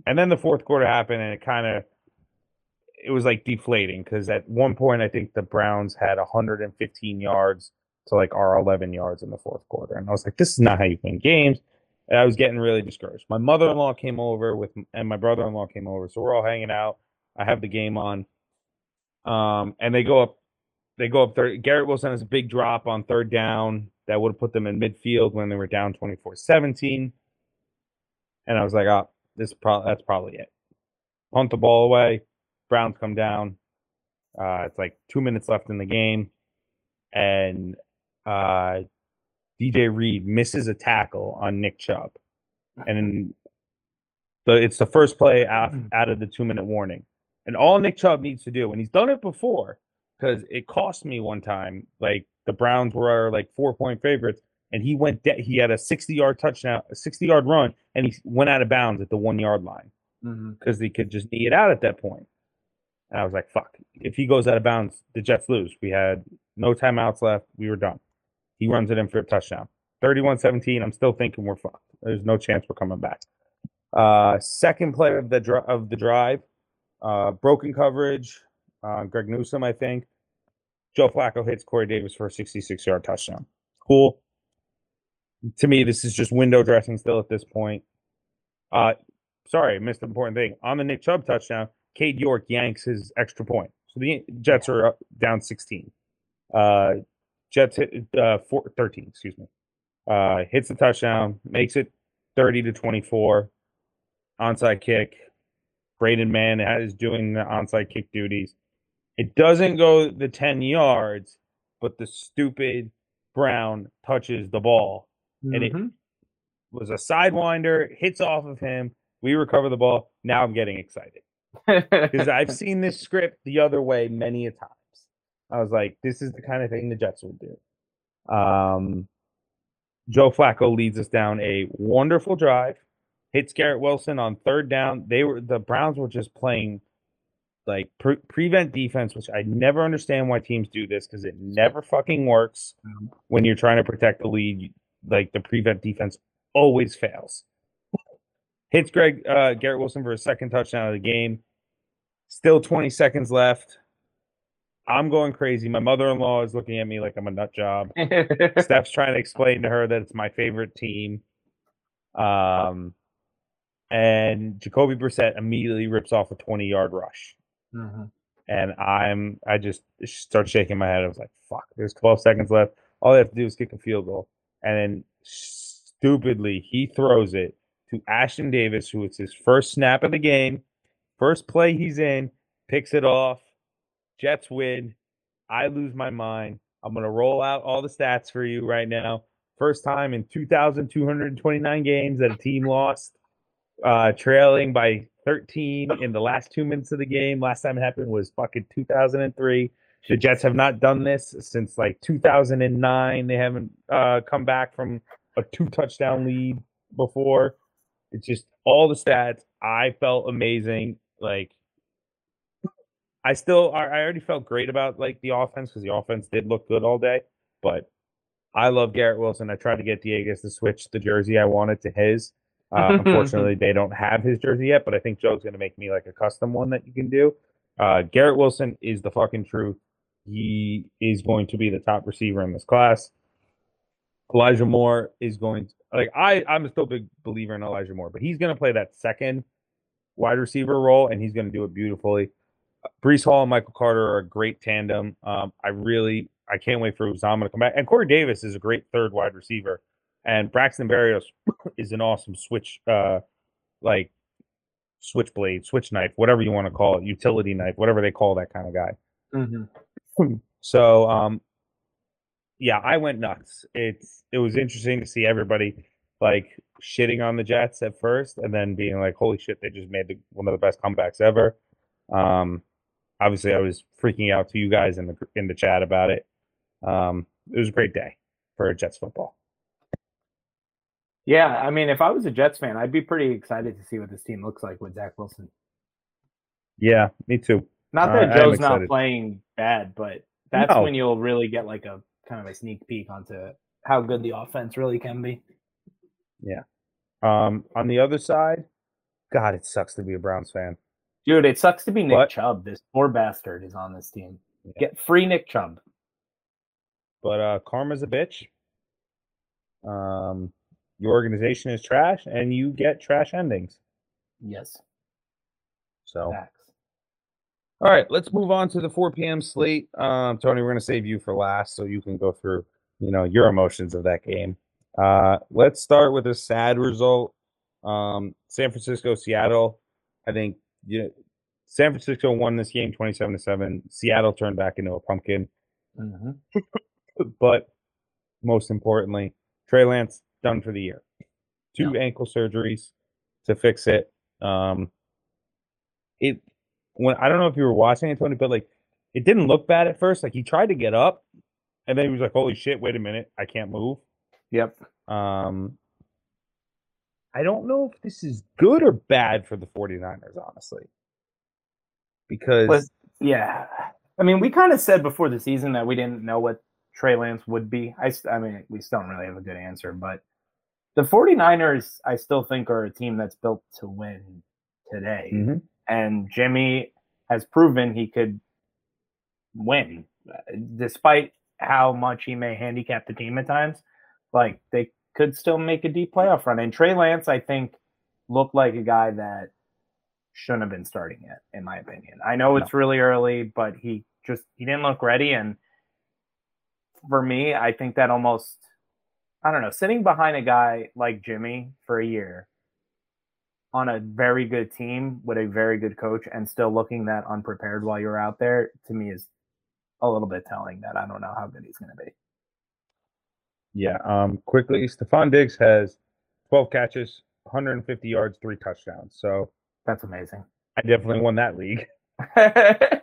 and then the fourth quarter happened, and it kind of it was like deflating because at one point I think the Browns had 115 yards to like our 11 yards in the fourth quarter, and I was like, this is not how you win games. And I was getting really discouraged. My mother-in-law came over with, and my brother-in-law came over, so we're all hanging out. I have the game on, um, and they go up. They go up third. Garrett Wilson has a big drop on third down that would have put them in midfield when they were down 24-17. And I was like, oh, this that's probably it. Punt the ball away. Browns come down. Uh, it's like two minutes left in the game, and uh, DJ Reed misses a tackle on Nick Chubb, uh-huh. and the it's the first play out, mm. out of the two minute warning. And all Nick Chubb needs to do, and he's done it before, because it cost me one time. Like the Browns were like four point favorites, and he went. De- he had a sixty yard touchdown, a sixty yard run, and he went out of bounds at the one yard line mm-hmm. because they could just knee it out at that point. And I was like, fuck. If he goes out of bounds, the Jets lose. We had no timeouts left. We were done. He runs it in for a touchdown. 31 17. I'm still thinking we're fucked. There's no chance we're coming back. Uh, second play of the, dri- of the drive, uh, broken coverage. Uh, Greg Newsome, I think. Joe Flacco hits Corey Davis for a 66 yard touchdown. Cool. To me, this is just window dressing still at this point. Uh, sorry, missed an important thing. On the Nick Chubb touchdown, Cade York yanks his extra point. So the Jets are up, down 16. Uh, Jets hit uh, four, 13, excuse me. Uh, hits the touchdown, makes it 30 to 24. Onside kick. Braden Mann is doing the onside kick duties. It doesn't go the 10 yards, but the stupid Brown touches the ball And it- Mhm. was a sidewinder, hits off of him. We recover the ball. Now I'm getting excited because I've seen this script the other way many a times. I was like, this is the kind of thing the Jets would do. Um, Joe Flacco leads us down a wonderful drive, hits Garrett Wilson on third down. They were the Browns were just playing like pre- prevent defense, which I never understand why teams do this because it never fucking works Mhm. when you're trying to protect the lead. Like the prevent defense always fails. hits Greg uh, Garrett Wilson for a second touchdown of the game. Still 20 seconds left. I'm going crazy. My mother-in-law is looking at me like I'm a nut job. Steph's trying to explain to her that it's my favorite team. Um, and Jacoby Brissett immediately rips off a 20-yard rush. hmm And I'm I just start shaking my head. I was like, "Fuck!" There's 12 seconds left. All they have to do is kick a field goal, and then stupidly he throws it to Ashtyn Davis, who it's his first snap of the game, first play he's in, picks it off. Jets win. I lose my mind. I'm gonna roll out all the stats for you right now. First time in 2,229 games that a team lost, uh, trailing by 13 in the last two minutes of the game. Last time it happened was fucking 2003. The Jets have not done this since like 2009. They haven't uh, come back from a two touchdown lead before. It's just all the stats. I felt amazing. Like I still, I already felt great about like the offense because the offense did look good all day. But I love Garrett Wilson. I tried to get Diegas to switch the jersey I wanted to his. Uh, unfortunately, they don't have his jersey yet, but I think Joe's going to make me like a custom one that you can do. Uh, Garrett Wilson is the fucking truth. He is going to be the top receiver in this class. Elijah Moore is going to like I I'm still a big believer in Elijah Moore, but he's going to play that second wide receiver role and he's going to do it beautifully. Breece Hall and Michael Carter are a great tandem. Um, I really I can't wait for Uzomah to come back. And Corey Davis is a great third wide receiver. And Braxton Berrios is an awesome switch uh like switchblade, switch knife, whatever you want to call it, utility knife, whatever they call that kind of guy. hmm So um yeah, I went nuts. It's it was interesting to see everybody like shitting on the Jets at first and then being like, holy shit, they just made the, one of the best comebacks ever. Um obviously I was freaking out to you guys in the in the chat about it. Um it was a great day for Jets football. Yeah, I mean, if I was a Jets fan, I'd be pretty excited to see what this team looks like with Zach Wilson. Yeah, me too. Not Uh, that am Joe's not playing bad, but that's No. when you'll really get like a kind of a sneak peek onto how good the offense really can be. Yeah. Um on the other side, God, it sucks to be a Browns fan. Dude, it sucks to be Nick? Chubb. This poor bastard is on this team. Yeah. Get free Nick Chubb. But uh karma's a bitch. Um your organization is trash and you get trash endings. Yes. So Facts. all right, let's move on to the 4 p.m. slate. Um, Tony, we're gonna save you for last so you can go through, you know, your emotions of that game. Uh let's start with a sad result. Um, San Francisco, Seattle. I think you know, San Francisco won this game 27 to 7. Seattle turned back into a pumpkin. hmm but most importantly, Trey Lance done for the year. Two ankle surgeries to fix it. Um, it when I don't know if you were watching it, Tony, but like it didn't look bad at first. Like he tried to get up, and then he was like, "Holy shit! Wait a minute, I can't move." Yep. Um, I don't know if this is good or bad for the 49ers, honestly, because Was- Yeah. I mean, we kind of said before the season that we didn't know what Trey Lance would be. I, I mean, we still don't really have a good answer, but the 49ers, I still think, are a team that's built to win today. Mhm. And Jimmy has proven he could win uh, despite how much he may handicap the team at times. Like, they could still make a deep playoff run. And Trey Lance, I think, looked like a guy that shouldn't have been starting yet, in my opinion. I know No. it's really early, but he just he didn't look ready. And for me, I think that almost I don't know, sitting behind a guy like Jimmy for a year on a very good team with a very good coach and still looking that unprepared while you're out there to me is a little bit telling that I don't know how good he's going to be. Yeah. Um, quickly, Stefon Diggs has 12 catches, 150 yards, three touchdowns. So That's amazing. I definitely won that league. I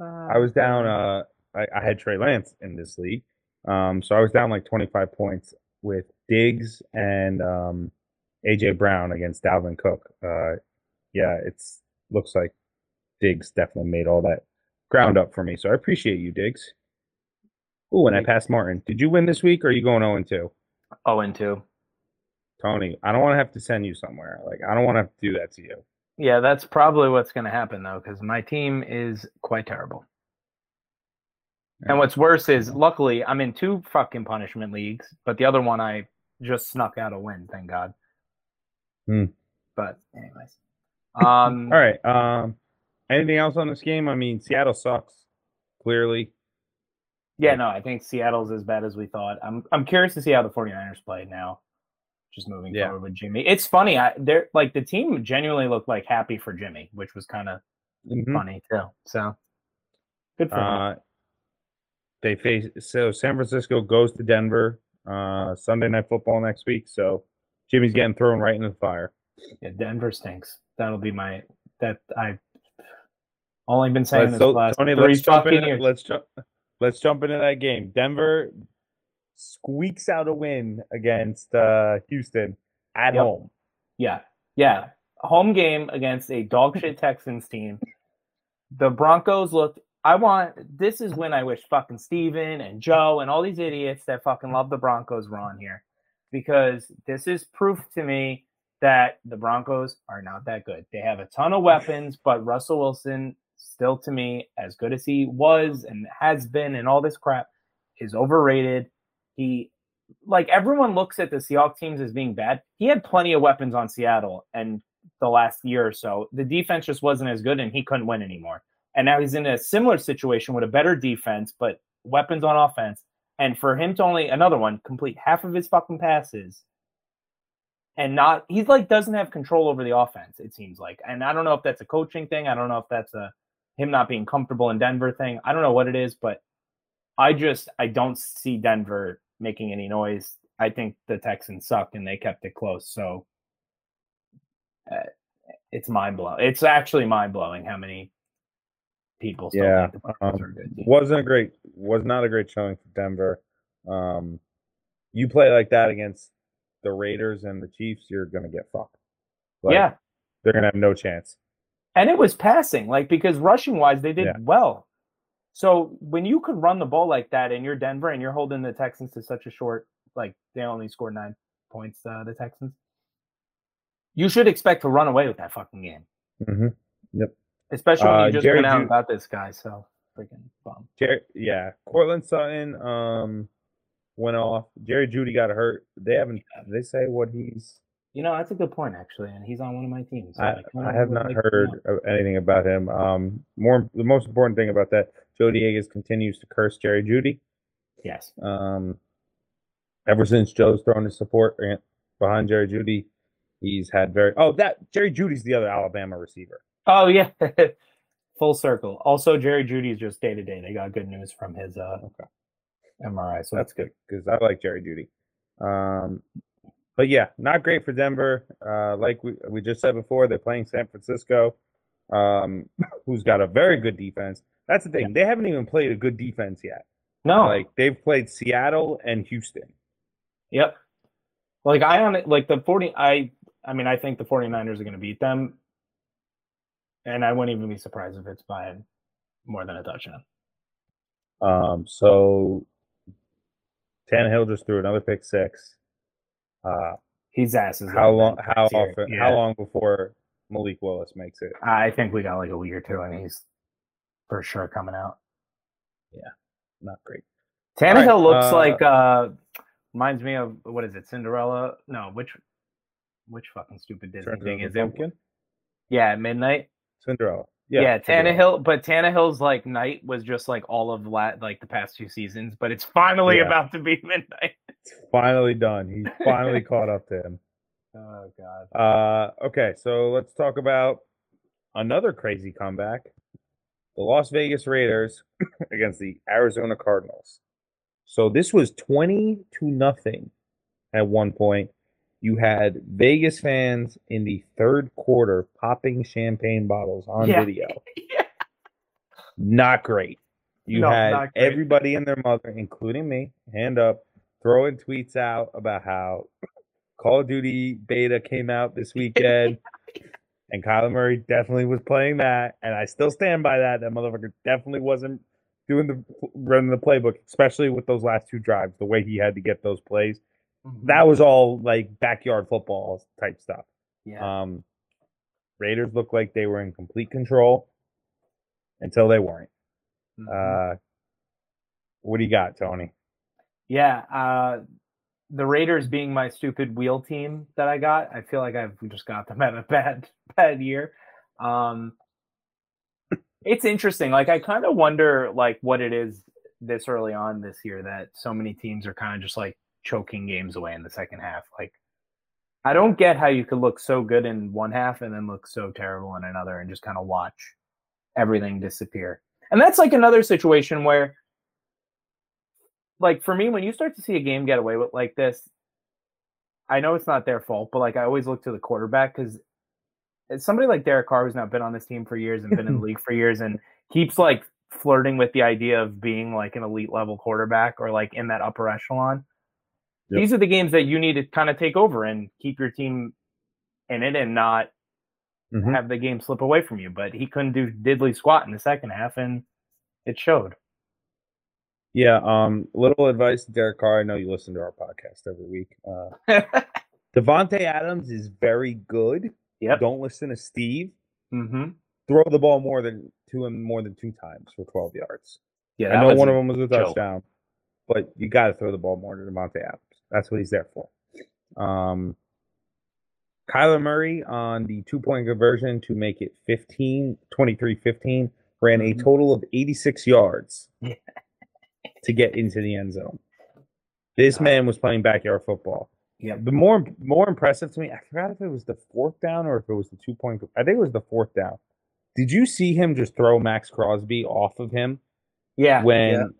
I was down. Uh, I, I had Trey Lance in this league. Um, so I was down like 25 points with Diggs and um, AJ Brown against Dalvin Cook. Uh, yeah, it's looks like Diggs definitely made all that ground up for me. So I appreciate you, Diggs. Oh, and I passed Martin. Did you win this week or are you going 0 and 2? Oh, and two. Tony, I don't want to have to send you somewhere. Like I don't want to have to do that to you. Yeah, that's probably what's going to happen though, because my team is quite terrible. And what's worse is, luckily, I'm in two fucking punishment leagues, but the other one I just snuck out a win. Thank God. Hmm. But anyways, um, All right. Um, anything else on this game? I mean, Seattle sucks. Clearly, yeah, no, I think Seattle's as bad as we thought. I'm I'm curious to see how the 49ers play now. Just moving Yeah. forward with Jimmy. It's funny. I they're like the team genuinely looked like happy for Jimmy, which was kind of Mhm. funny too. So good for him. Uh, they face so San Francisco goes to Denver uh, Sunday night football next week. So Jimmy's getting thrown right into the fire. Yeah, Denver stinks. That'll be my that I all I've been saying Let's, this so, last Tony, three let's jump fucking years. let's jump let's jump into that game. Denver squeaks out a win against uh, Houston at Yep. home. Yeah, yeah. Home game against a dog shit Texans team. The Broncos looked. I want. This is when I wish fucking Steven and Joe and all these idiots that fucking love the Broncos were on here, because this is proof to me that the Broncos are not that good. They have a ton of weapons, but Russell Wilson, still to me, as good as he was and has been, and all this crap, is overrated. He like everyone looks at the Seahawks teams as being bad. He had plenty of weapons on Seattle and the last year or so. The defense just wasn't as good and he couldn't win anymore. And now he's in a similar situation with a better defense, but weapons on offense. And for him to only another one complete half of his fucking passes and not he's like doesn't have control over the offense, it seems like. And I don't know if that's a coaching thing. I don't know if that's a him not being comfortable in Denver thing. I don't know what it is, but I just I don't see Denver making any noise. I think the Texans suck and they kept it close. So uh, it's mind blowing. It's actually mind blowing how many people still Yeah, think the um, are good wasn't a great was not a great showing for Denver. Um, you play like that against the Raiders and the Chiefs, you're gonna get fucked. Like, yeah, they're gonna have no chance. And it was passing like because rushing wise they did Yeah. well. So when you could run the ball like that and you're Denver and you're holding the Texans to such a short like they only scored nine points uh, the Texans. You should expect to run away with that fucking game. hmm Especially when Uh, you just Jerry went out Ju- about this guy, so freaking bum. Jer- yeah, Courtland Sutton um went off. Jerry Jeudy got hurt. They haven't. They say what he's? You know, that's a good point actually, and he's on one of my teams. so I, I have not heard anything about him. Um, more the most important thing about that, Joe Diegas continues to curse Jerry Jeudy. Yes. Um, ever since Joe's thrown his support behind Jerry Jeudy, he's had very. Oh, that Jerry Jeudy's the other Alabama receiver. Oh yeah. Full circle. Also, Jerry Jeudy's just day to day. They got good news from his uh Okay. MRI, so That's that's good. because I like Jerry Jeudy. Um, but yeah, not great for Denver. Uh, like we, we just said before, they're playing San Francisco, um, who's got a very good defense. That's the thing; they haven't even played a good defense yet. No, Like they've played Seattle and Houston. Yep. Like I on it like the 40 I I mean I think the 49ers are going to beat them. And I wouldn't even be surprised if it's by more than a touchdown. Um, so Tannehill just threw another pick six. Uh, He's asses. how long? How often? Yeah. How long before Malik Willis makes it? I think we got like a week or two and he's for sure coming out. Yeah, not great. Tannehill looks uh, like uh reminds me of what is it, Cinderella? No, which which fucking stupid Disney thing is it? Yeah, midnight. Cinderella. Yeah, Yeah. Tannehill, but Tannehill's like night was just like all of la- like the past two seasons, but it's finally Yeah. about to be midnight. It's finally done. He's finally caught up to him. Oh god. Uh, okay, so let's talk about another crazy comeback. The Las Vegas Raiders against the Arizona Cardinals. So this was 20 to nothing at one point. You had Vegas fans in the third quarter popping champagne bottles on Yeah. video. yeah. Not great. You No, had not great. everybody and their mother, including me, hand up, throwing tweets out about how Call of Duty beta came out this weekend. and Kyler Murray definitely was playing that. And I still stand by that. That motherfucker definitely wasn't doing the running the playbook, especially with those last two drives, the way he had to get those plays. Mhm. that was all like backyard football type stuff. yeah. Um, Raiders looked like they were in complete control until they weren't. Mhm. Uh, what do you got, Tony? Yeah, uh, the Raiders being my stupid wheel team that I got, I feel like I've just got them at a bad bad year. Um, it's interesting. Like I kind of wonder like what it is this early on this year that so many teams are kind of just like choking games away in the second half. Like I don't get how you could look so good in one half and then look so terrible in another and just kind of watch everything disappear. And that's like another situation where like for me, when you start to see a game get away with like this, I know it's not their fault, but like I always look to the quarterback because somebody like Derek Carr, who's now been on this team for years and been in the league for years, and keeps like flirting with the idea of being like an elite level quarterback or like in that upper echelon. Yep. These are the games that you need to kind of take over and keep your team in it and not Mhm. have the game slip away from you. But he couldn't do diddly squat in the second half, and it showed. Yeah. Um, little advice, Derek Carr. I know you listen to our podcast every week. Uh, Davante Adams is very good. Yep. Don't listen to Steve. mm-hmm. Throw the ball more than to him more than two times for 12 yards. Yeah, I know one of them was a joke. touchdown, but you got to throw the ball more to Davante Adams. That's what he's there for. Um, Kyler Murray on the two point conversion to make it 15, 23 15, ran a Mhm. total of 86 yards Yeah. To get into the end zone. This man was playing backyard football. Yeah. The more more impressive to me, I forgot if it was the fourth down or if it was the two point. I think it was the fourth down. Did you see him just throw Maxx Crosby off of him Yeah. when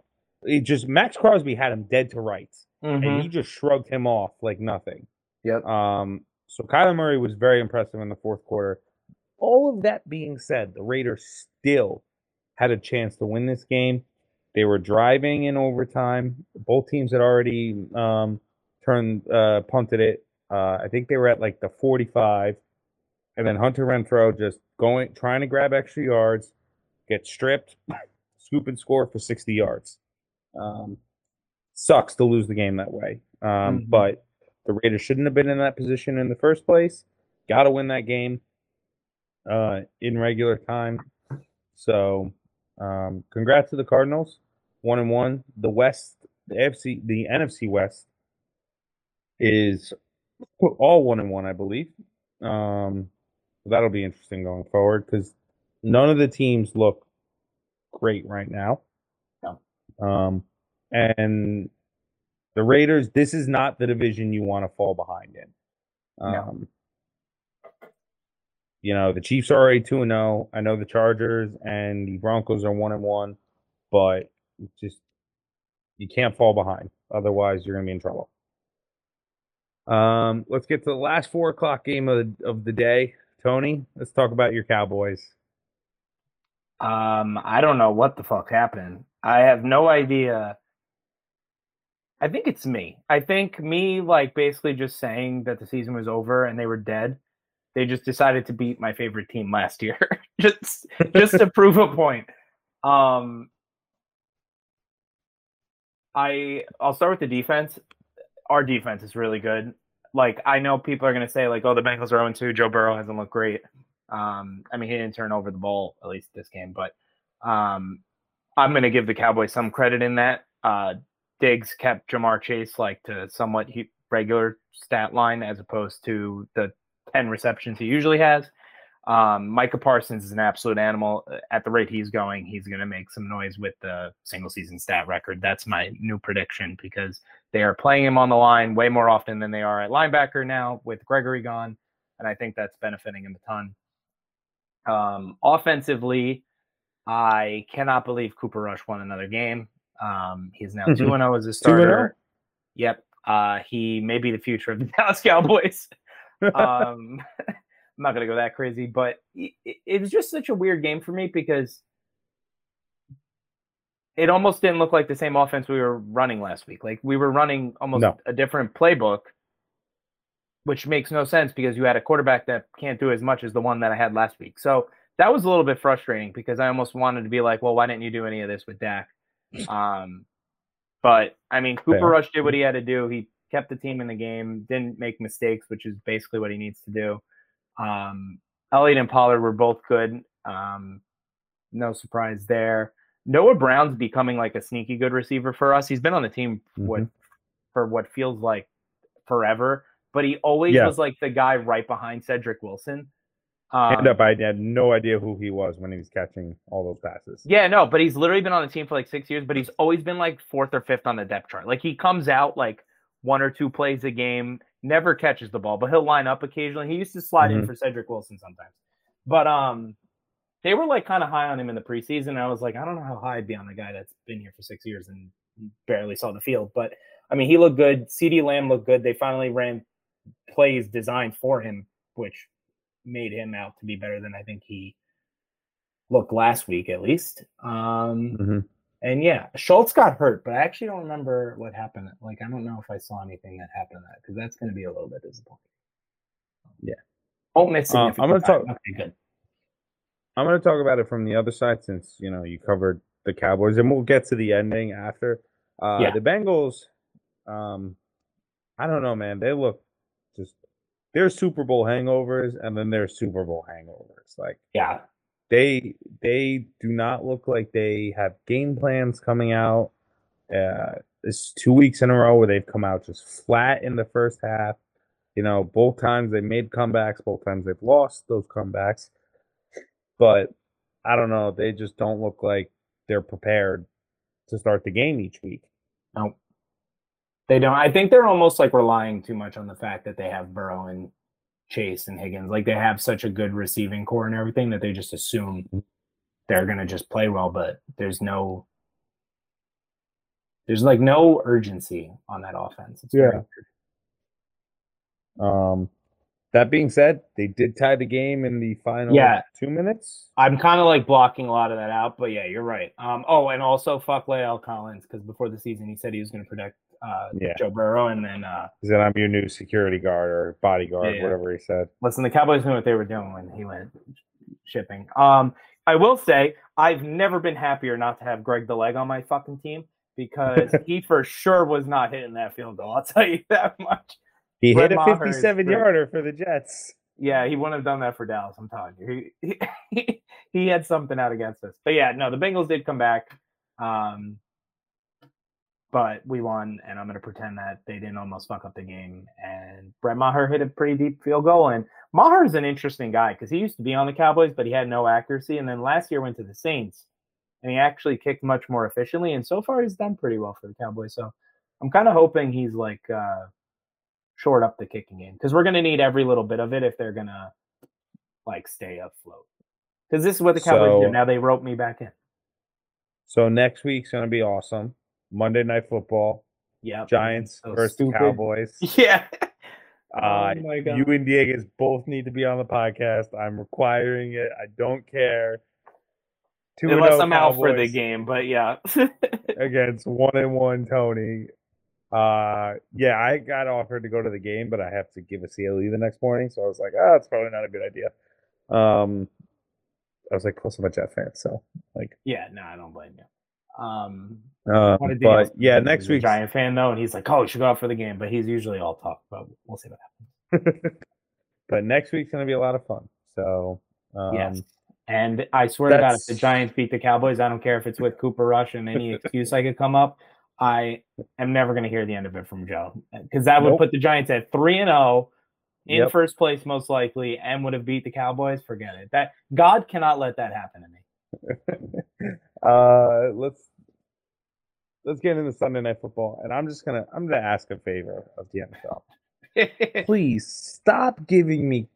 it just Maxx Crosby had him dead to rights Mhm. and he just shrugged him off like nothing. Yep. Um, so Kyler Murray was very impressive in the fourth quarter. All of that being said, the Raiders still had a chance to win this game. They were driving in overtime. Both teams had already um, turned uh, punted it. Uh, I think they were at like the 45, and then Hunter Renfrow just going trying to grab extra yards, get stripped, scoop and score for 60 yards. Um, sucks to lose the game that way. Um, Mhm. But the Raiders shouldn't have been in that position in the first place. Got to win that game uh, in regular time. So, um, congrats to the Cardinals, one and one. The West, the AFC, the NFC West is all one and one, I believe. Um, that'll be interesting going forward because none of the teams look great right now. No. Um, and the Raiders, this is not the division you want to fall behind in. No. Um, you know, the Chiefs are already 2 0. I know the Chargers and the Broncos are 1 and 1, but just you can't fall behind. Otherwise, you're going to be in trouble. Um, let's get to the last four o'clock game of the, of the day. Tony, let's talk about your Cowboys. Um, I don't know what the fuck happened. I have no idea. I think it's me. I think me, like, basically just saying that the season was over and they were dead. They just decided to beat my favorite team last year, just just to prove a point. Um, I I'll start with the defense. Our defense is really good. Like I know people are gonna say like, oh, the Bengals are 0 2. Joe Burrow hasn't looked great. Um, I mean, he didn't turn over the ball at least this game, but um, I'm to give the Cowboys some credit in that. Uh, Diggs kept Ja'Marr Chase like to somewhat he- regular stat line as opposed to the 10 receptions he usually has. Um, Micah Parsons is an absolute animal. At the rate he's going, he's going to make some noise with the single season stat record. That's my new prediction because they are playing him on the line way more often than they are at linebacker now with Gregory gone. And I think that's benefiting him a ton. Um, offensively, I cannot believe Cooper Rush won another game. Um, he's now 2 0 as a 2-0? starter. Yep. Uh, he may be the future of the Dallas Cowboys. um, I'm not going to go that crazy, but it, it, was just such a weird game for me because it almost didn't look like the same offense we were running last week. Like we were running almost No. a different playbook, which makes no sense because you had a quarterback that can't do as much as the one that I had last week. So that was a little bit frustrating because I almost wanted to be like, well, why didn't you do any of this with Dak? Um, but I mean, Cooper Fair. Rush did what he had to do. He kept the team in the game, didn't make mistakes, which is basically what he needs to do. Um, Elliott and Pollard were both good. Um, no surprise there. Noah Brown's becoming like a sneaky good receiver for us. He's been on the team mm-hmm. what for what feels like forever, but he always yeah. was like the guy right behind Cedric Wilson. Um, up, I had no idea who he was when he was catching all those passes. Yeah, no, but he's literally been on the team for like six years, but he's always been like fourth or fifth on the depth chart. Like he comes out like one or two plays a game, never catches the ball, but he'll line up occasionally. He used to slide mm-hmm. in for Cedric Wilson sometimes. But um they were like kind of high on him in the preseason. I was like, I don't know how high I'd be on the guy that's been here for six years and barely saw the field. But I mean, he looked good. CeeDee Lamb looked good. They finally ran plays designed for him, which made him out to be better than I think he looked last week, at least. Um, mm-hmm. And yeah, Schultz got hurt, but I actually don't remember what happened. Like, I don't know if I saw anything that happened that because that's going to be a little bit disappointing. Yeah. Oh, miss uh, I'm going to talk. Okay, good. I'm going to talk about it from the other side since you know you covered the Cowboys, and we'll get to the ending after. Uh, yeah. The Bengals, um, I don't know, man. They look just they're Super Bowl hangovers, and then they're Super Bowl hangovers. Like, yeah, they they do not look like they have game plans coming out. Uh, it's two weeks in a row where they've come out just flat in the first half. You know, both times they made comebacks, both times they've lost those comebacks but I don't know. They just don't look like they're prepared to start the game each week. No, they don't. I think they're almost like relying too much on the fact that they have Burrow and Chase and Higgins. Like they have such a good receiving core and everything that they just assume mm-hmm. they're gonna just play well. But there's no, there's like no urgency on that offense. It's yeah. Um, that being said, they did tie the game in the final yeah. two minutes. I'm kind of like blocking a lot of that out, but yeah, you're right. Um, oh, and also fuck La'el Collins because before the season he said he was going to protect uh, yeah. Joe Burrow, and then uh, he said I'm your new security guard or bodyguard, yeah, whatever he said. Listen, the Cowboys knew what they were doing when he went shipping. Um, I will say I've never been happier not to have Greg the Leg on my fucking team because he for sure was not hitting that field goal. I'll tell you that much. He Brett hit a Maher 57 yarder for the Jets. Yeah, he wouldn't have done that for Dallas. I'm telling you, he, he he had something out against us. But yeah, no, the Bengals did come back, um, but we won, and I'm going to pretend that they didn't almost fuck up the game. And Brett Maher hit a pretty deep field goal, and Maher is an interesting guy because he used to be on the Cowboys, but he had no accuracy, and then last year went to the Saints, and he actually kicked much more efficiently, and so far he's done pretty well for the Cowboys. So I'm kind of hoping he's like. Uh, short up the kicking game because we're going to need every little bit of it if they're going to like stay afloat. Because this is what the Cowboys so, do. Now they rope me back in. So next week's going to be awesome. Monday Night Football. Yeah. Giants so versus stupid. Cowboys. Yeah. Uh, oh my God. You and Diegas both need to be on the podcast. I'm requiring it. I don't care. Two Unless I'm out for the game, but yeah. against one and one Tony. Uh, yeah, I got offered to go to the game, but I have to give a CLE the next morning, so I was like, ah, it's probably not a good idea. Um, I was like, plus I'm a Jet fan, so like, yeah, no, I don't blame you. Um, uh, but yeah, next week Giant fan though, and he's like, oh, you should go out for the game, but he's usually all talk, but we'll see what happens. but next week's gonna be a lot of fun. So um, yes. And I swear to God, if the Giants beat the Cowboys, I don't care if it's with Cooper Rush and any excuse I could come up. I am never going to hear the end of it from Joe because that would nope. put the Giants at three and zero oh in yep. first place most likely and would have beat the Cowboys. Forget it. That God cannot let that happen to me. uh, let's let's get into Sunday Night Football, and I'm just gonna I'm gonna ask a favor of the NFL. Please stop giving me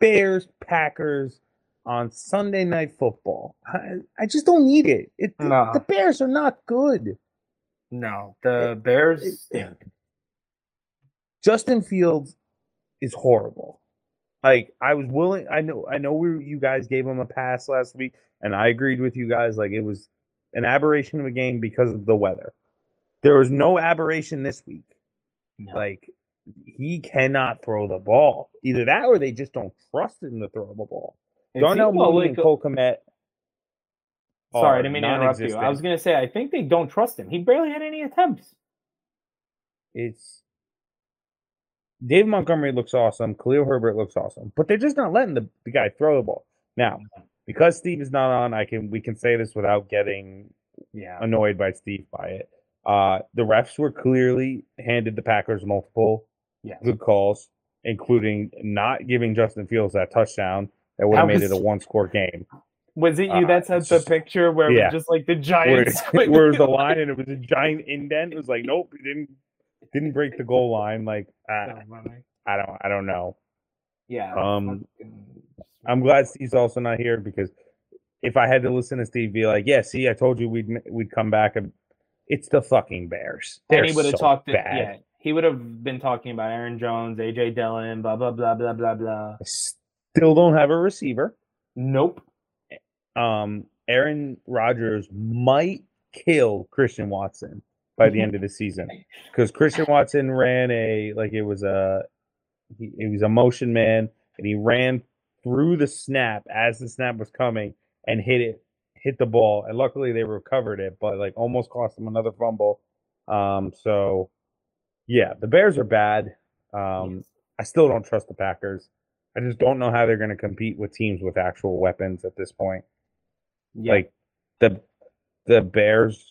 Bears Packers on Sunday Night Football. I, I just don't need it. it no. The Bears are not good. No, the Bears. Justin Fields is horrible. Like I was willing. I know. I know. We you guys gave him a pass last week, and I agreed with you guys. Like it was an aberration of a game because of the weather. There was no aberration this week. No. Like he cannot throw the ball. Either that, or they just don't trust him to throw the ball. Darnell Mooney and Cole Kmet Sorry, I didn't mean to interrupt you. I was going to say, I think they don't trust him. He barely had any attempts. It's Dave Montgomery looks awesome. Khalil Herbert looks awesome, but they're just not letting the, the guy throw the ball. Now, because Steve is not on, I can we can say this without getting Yeah. annoyed by Steve by it. Uh, the refs were clearly handed the Packers multiple Yes. good calls, including not giving Justin Fields that touchdown that would have made it a one score game. Was it you Uh, that sent the picture where yeah. just like the Where, where was the line and it was a giant indent. It was like, nope, it didn't didn't break the goal line. Like I, I don't I don't know. yeah. Um, I'm glad Steve's also not here because if I had to listen to Steve be like, yeah, see, I told you we'd we'd come back. and It's the fucking Bears. They're and he would have so talked. to- bad. Yeah, he would have been talking about Aaron Jones, AJ Dillon, blah blah blah blah blah blah. I still don't have a receiver. Nope. Um, Aaron Rodgers might kill Christian Watson by the end of the season. Because Christian Watson ran a like it was a he, he was a motion man and he ran through the snap as the snap was coming and hit it hit the ball and luckily they recovered it but like almost cost them another fumble. Um so yeah the bears are bad. Um i still don't trust the packers. I just don't know how they're going to compete with teams with actual weapons at this point. Yeah. like the the Bears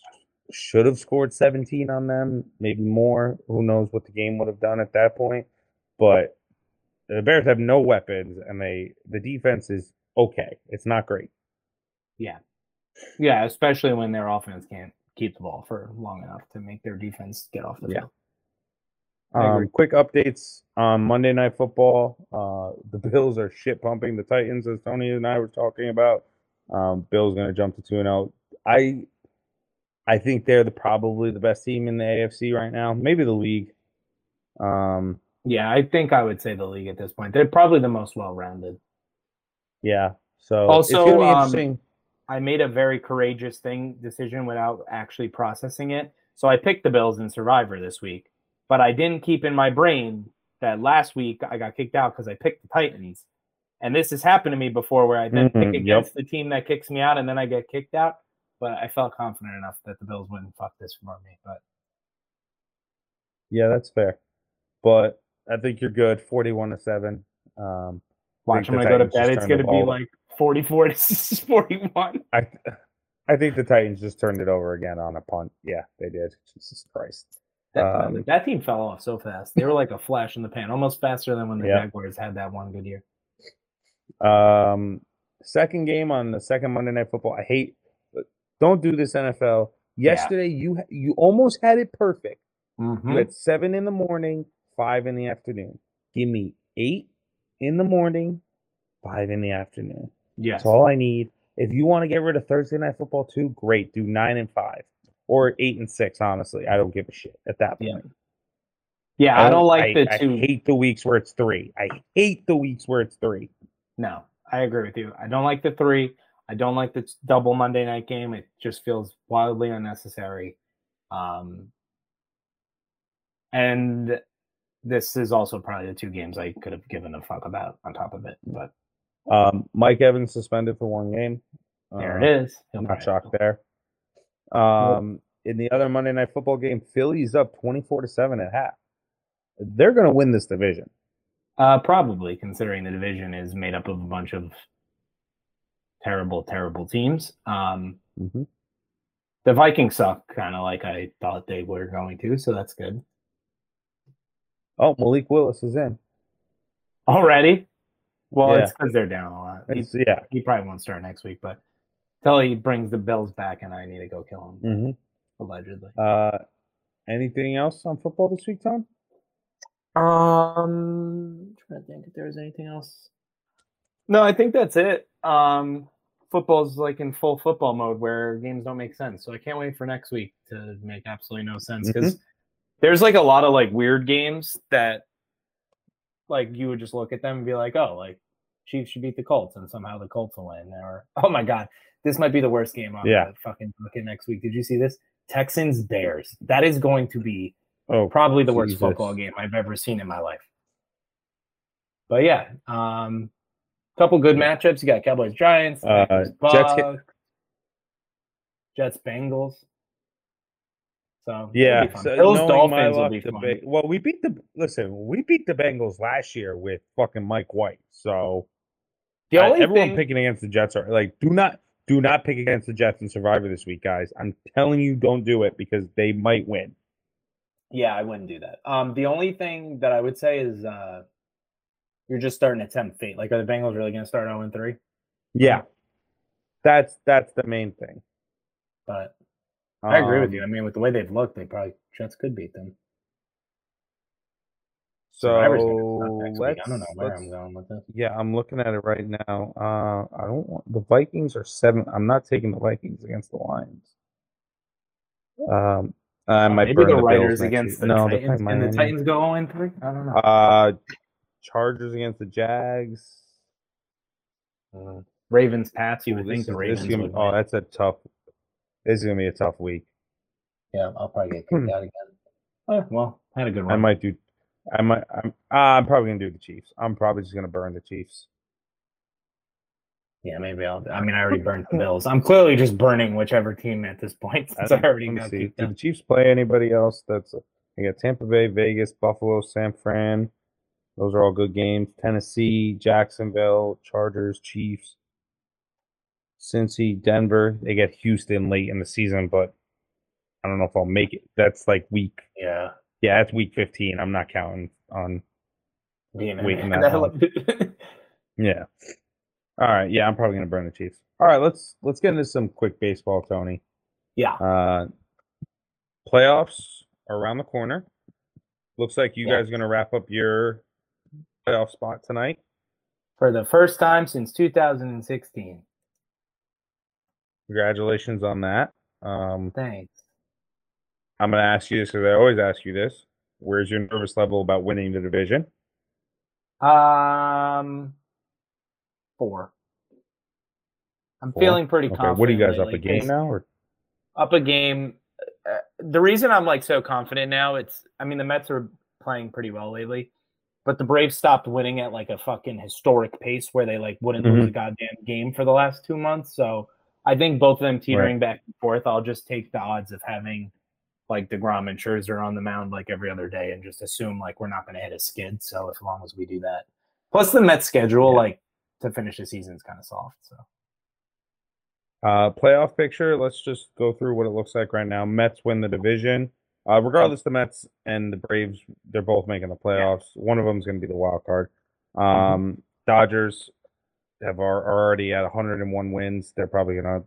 should have scored 17 on them, maybe more. Who knows what the game would have done at that point? But the Bears have no weapons, and they the defense is okay. It's not great. yeah, yeah, especially when their offense can't keep the ball for long enough to make their defense get off the field. Agree. Um, quick updates on Monday Night Football. Uh, the Bills are shit pumping the Titans, as Tony and I were talking about. Um, Bills going to jump to two and zero. I, I think they're the probably the best team in the AFC right now. Maybe the league. Um, Yeah, I think I would say the league at this point. They're probably the most well-rounded. yeah. So Also, um. I made a very courageous thing decision without actually processing it. So I picked the Bills in Survivor this week, but I didn't keep in my brain that last week I got kicked out because I picked the Titans. And this has happened to me before where I then Mhm, pick yep. against the team that kicks me out and then I get kicked out. But I felt confident enough that the Bills wouldn't fuck this for me. But Yeah, that's fair. But I think you're good. Forty-one to seven. Um, watch, the I'm going to go to bed. It's going to be ball- like 44 to 41. I, I think the Titans just turned it over again on a punt. Yeah, they did. Jesus Christ. That, Um, that team fell off so fast. They were like a flash in the pan, almost faster than when the Yeah. Jaguars had that one good year. Um, second game on the second Monday Night Football. I hate. Don't do this, NFL. Yeah. Yesterday, you you almost had it perfect. Mhm. You had seven in the morning, five in the afternoon. Give me eight in the morning, five in the afternoon. Yes. That's all I need. If you want to get rid of Thursday night football too, great. Do nine and five or eight and six. Honestly, I don't give a shit at that point. Yeah, I don't like I, the I two. hate the weeks where it's three. I hate the weeks where it's three. No, I agree with you. I don't like the three. I don't like the double Monday night game. It just feels wildly unnecessary. Um, and this is also probably the two games I could have given a fuck about on top of it. But Um, Mike Evans suspended for one game. there Uh, it is. I'm not shocked there. Um, in the other Monday night football game, Philly's up 24 to 7 at half. They're going to win this division. Uh, probably considering the division is made up of a bunch of terrible, terrible teams. Um, Mhm. the Vikings suck, kind of like I thought they were going to, so that's good. Oh, Malik Willis is in. Already? Well, Yeah. it's because they're down a lot. He, yeah. he probably won't start next week, but till he brings the Bills back, and I need to go kill him, hmm allegedly. Uh, anything else on football this week, Tom? Um, trying to think if there was anything else. No, I think that's it. Um, football's like in full football mode where games don't make sense. So I can't wait for next week to make absolutely no sense because there's like a lot of like weird games that like you would just look at them and be like, oh, like Chiefs should beat the Colts and somehow the Colts will win. Or oh my god, this might be the worst game on Yeah. the fucking bucket next week. Did you see this? Texans Bears. That is going to be Oh, probably the worst football game I've ever seen in my life. But yeah, um, couple good matchups. You got Cowboys Giants, Uh, Jets hit- Jets Bengals. So Yeah, so Bills knowing my Dolphins will be fun. Ba- well, we beat the listen. We beat the Bengals last year with fucking Mike White. So The only everyone thing, picking against the Jets are like, do not do not pick against the Jets in Survivor this week, guys. I'm telling you, don't do it because they might win. yeah, I wouldn't do that. Um, the only thing that I would say is uh, you're just starting to tempt fate. Like, are the Bengals really going to start 0 3? Yeah, that's that's the main thing. But I agree with Um, you. I mean, with the way they've looked, they probably Jets could beat them. So Survivor's gonna suck next week. let's, I don't know where I'm going with this. Yeah, I'm looking at it right now. Uh, I don't want the Vikings are seven. I'm not taking the Vikings against the Lions. Um, I might Uh, Maybe burn the Bills Raiders against the no, Titans, playing and the Titans go 0 3. I don't know. Uh, Chargers against the Jags. Uh, Ravens, Pats. You would think the is- Ravens gonna would. be- oh, that's a tough. This is gonna be a tough week. Yeah, I'll probably get Hmm. kicked out again. Oh, well, I had a good I might do. I might. I'm. uh, I'm probably gonna do the Chiefs. I'm probably just gonna burn the Chiefs. Yeah, maybe I'll. I mean, I already burned the Bills. I'm clearly just burning whichever team at this point since I, don't- already got see. the Chiefs play anybody else? That's they got Tampa Bay, Vegas, Buffalo, San Fran. Those are all good games. Tennessee, Jacksonville, Chargers, Chiefs, Cincy, Denver. They get Houston late in the season, but I don't know if I'll make it. That's like week. Yeah, Yeah, that's week 15. I'm not counting on. being in Waiting that. Yeah. All right. Yeah, I'm probably gonna burn the Chiefs. All right. Let's let's get into some quick baseball, Tony. yeah, Uh, playoffs around the corner. Looks like you Yeah. guys are going to wrap up your playoff spot tonight. for the first time since 2016. Congratulations on that. Um, Thanks. I'm going to ask you this because I always ask you this. Where's your nervous level about winning the division? Um, four. I'm Four? feeling pretty Okay. confident. What are you guys up lately a game now? Or Up a game. Uh, the reason I'm like so confident now, it's. I mean, the Mets are playing pretty well lately, but the Braves stopped winning at like a fucking historic pace where they like wouldn't lose Mhm. a goddamn game for the last two months. So I think both of them teetering back and forth. I'll just take the odds of having like Degrom and Scherzer on the mound like every other day, and just assume like we're not going to hit a skid. So as long as we do that, plus the Mets schedule Yeah. like to finish the season is kind of soft. So uh, playoff picture. Let's just go through what it looks like right now. Mets win the division. Uh, regardless, the Mets and the Braves, they're both making the playoffs. One of them is going to be the wild card. Um, Dodgers have are, are already at 101 wins. They're probably going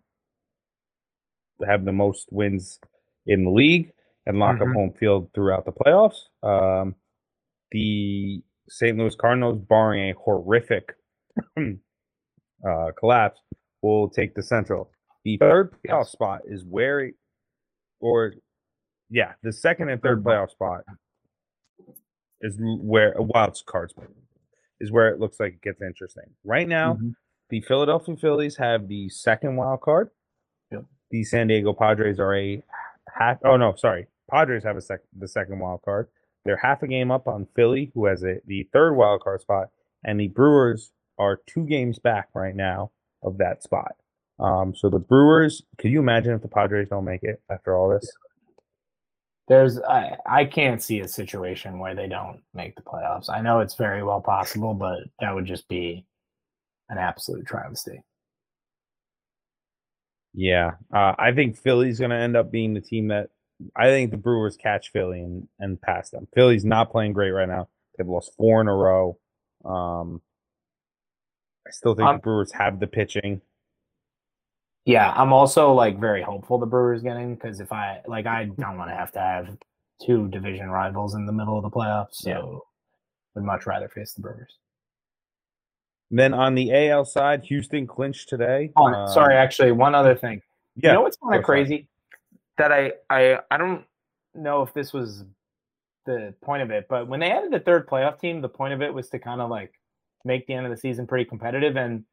to have the most wins in the league and lock up Mhm. home field throughout the playoffs. Um, the St. Louis Cardinals, barring a horrific uh, collapse, will take the Central. The third playoff spot is where, it- or yeah, the second and third playoff spot is where a wild card spot is where it looks like it gets interesting. Right now, Mhm. the Philadelphia Phillies have the second wild card. Yep. The San Diego Padres are a half. Oh no, sorry, Padres have a sec the second wild card. They're half a game up on Philly, who has a the third wild card spot, and the Brewers are two games back right now of that spot. Um, so the Brewers, could you imagine if the Padres don't make it after all this? There's I, I can't see a situation where they don't make the playoffs. I know it's very well possible, but that would just be an absolute travesty. Yeah, uh, I think Philly's going to end up being the team that I think the Brewers catch Philly and, and pass them. Philly's not playing great right now. They've lost four in a row. Um, I still think the Brewers have the pitching. Yeah, I'm also like very hopeful the Brewers getting because if I like I don't want to have to have two division rivals in the middle of the playoffs. So Yeah. would much rather face the Brewers. Then on the AL side, Houston clinched today. Oh, Um, sorry, actually, one other thing. Yeah, You know what's kind of it. crazy? That I, I I don't know if this was the point of it, but when they added the third playoff team, the point of it was to kind of like make the end of the season pretty competitive. And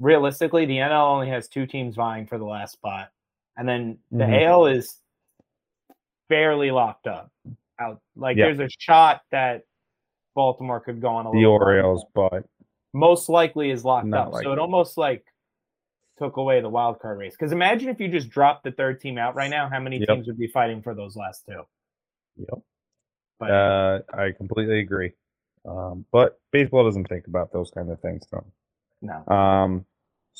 realistically, the NL only has two teams vying for the last spot, and then the Mhm. AL is fairly locked up. Out like Yeah. there's a shot that Baltimore could go on a the Orioles, but most likely is locked up. So it almost like took away the wild card race. Because imagine if you just dropped the third team out right now, how many Yep. teams would be fighting for those last two? Yep. But Uh, I completely agree. Um, but baseball doesn't think about those kind of things, though. no. Um,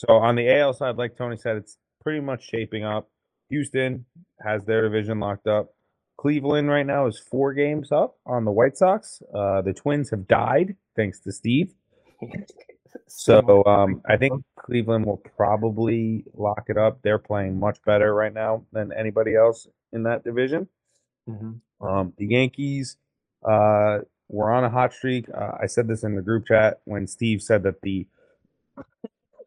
so on the AL side, like Tony said, it's pretty much shaping up. Houston has their division locked up. Cleveland right now is four games up on the White Sox. Uh, the Twins have died thanks to Steve. So um, I think Cleveland will probably lock it up. They're playing much better right now than anybody else in that division. Mhm. Um, the Yankees uh, were on a hot streak. Uh, I said this in the group chat when Steve said that the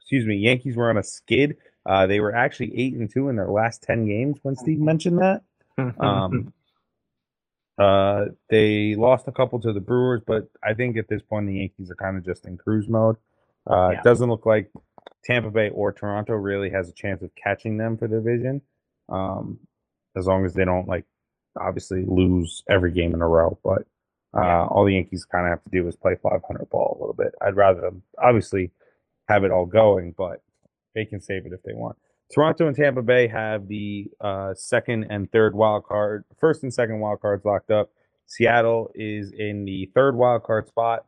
excuse me Yankees were on a skid. Uh, they were actually eight and two in their last ten games when Steve mentioned that. Um, uh, they lost a couple to the Brewers, but I think at this point the Yankees are kind of just in cruise mode. Uh, Yeah. It doesn't look like Tampa Bay or Toronto really has a chance of catching them for the division, um, as long as they don't like obviously lose every game in a row. But uh, all the Yankees kind of have to do is play 500 ball a little bit. I'd rather them obviously have it all going, but they can save it if they want. Toronto and Tampa Bay have the uh, second and third wild card, first and second wild cards locked up. Seattle is in the third wild card spot.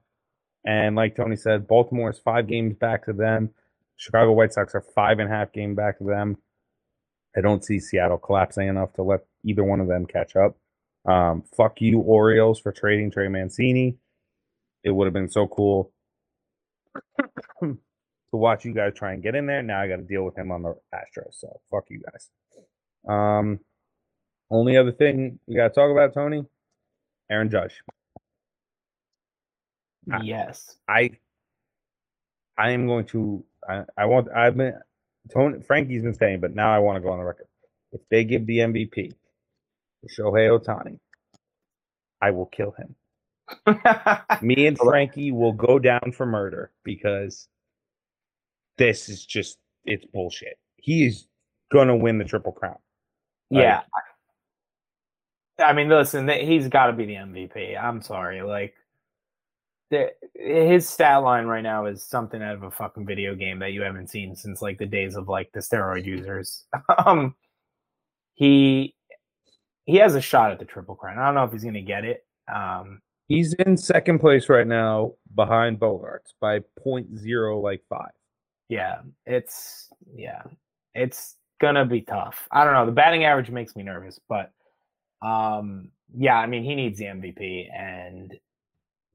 And like Tony said, Baltimore is five games back to them. Chicago White Sox are five and a half game back to them. I don't see Seattle collapsing enough to let either one of them catch up. Um, fuck you, Orioles, for trading Trey Mancini. It would have been so cool to watch you guys try and get in there. Now I got to deal with him on the Astros. So fuck you guys. Um, only other thing we got to talk about, Tony, Aaron Judge. I- yes. I I am going to I, I want I've been Tony Frankie's been saying, but now I want to go on the record. If they give the MVP to Shohei Ohtani, I will kill him. Me and Frankie will go down for murder because this is just it's bullshit. He is gonna win the triple crown. yeah. I mean, listen, he's got to be the MVP. I'm sorry, like the, his stat line right now is something out of a fucking video game that you haven't seen since like the days of like the steroid users. um, he he has a shot at the triple crown. I don't know if he's gonna get it. Um, He's in second place right now behind Bogaerts by point zero like five. Yeah, it's yeah, it's gonna be tough. I don't know. The batting average makes me nervous, but um, yeah, I mean, he needs the MVP, and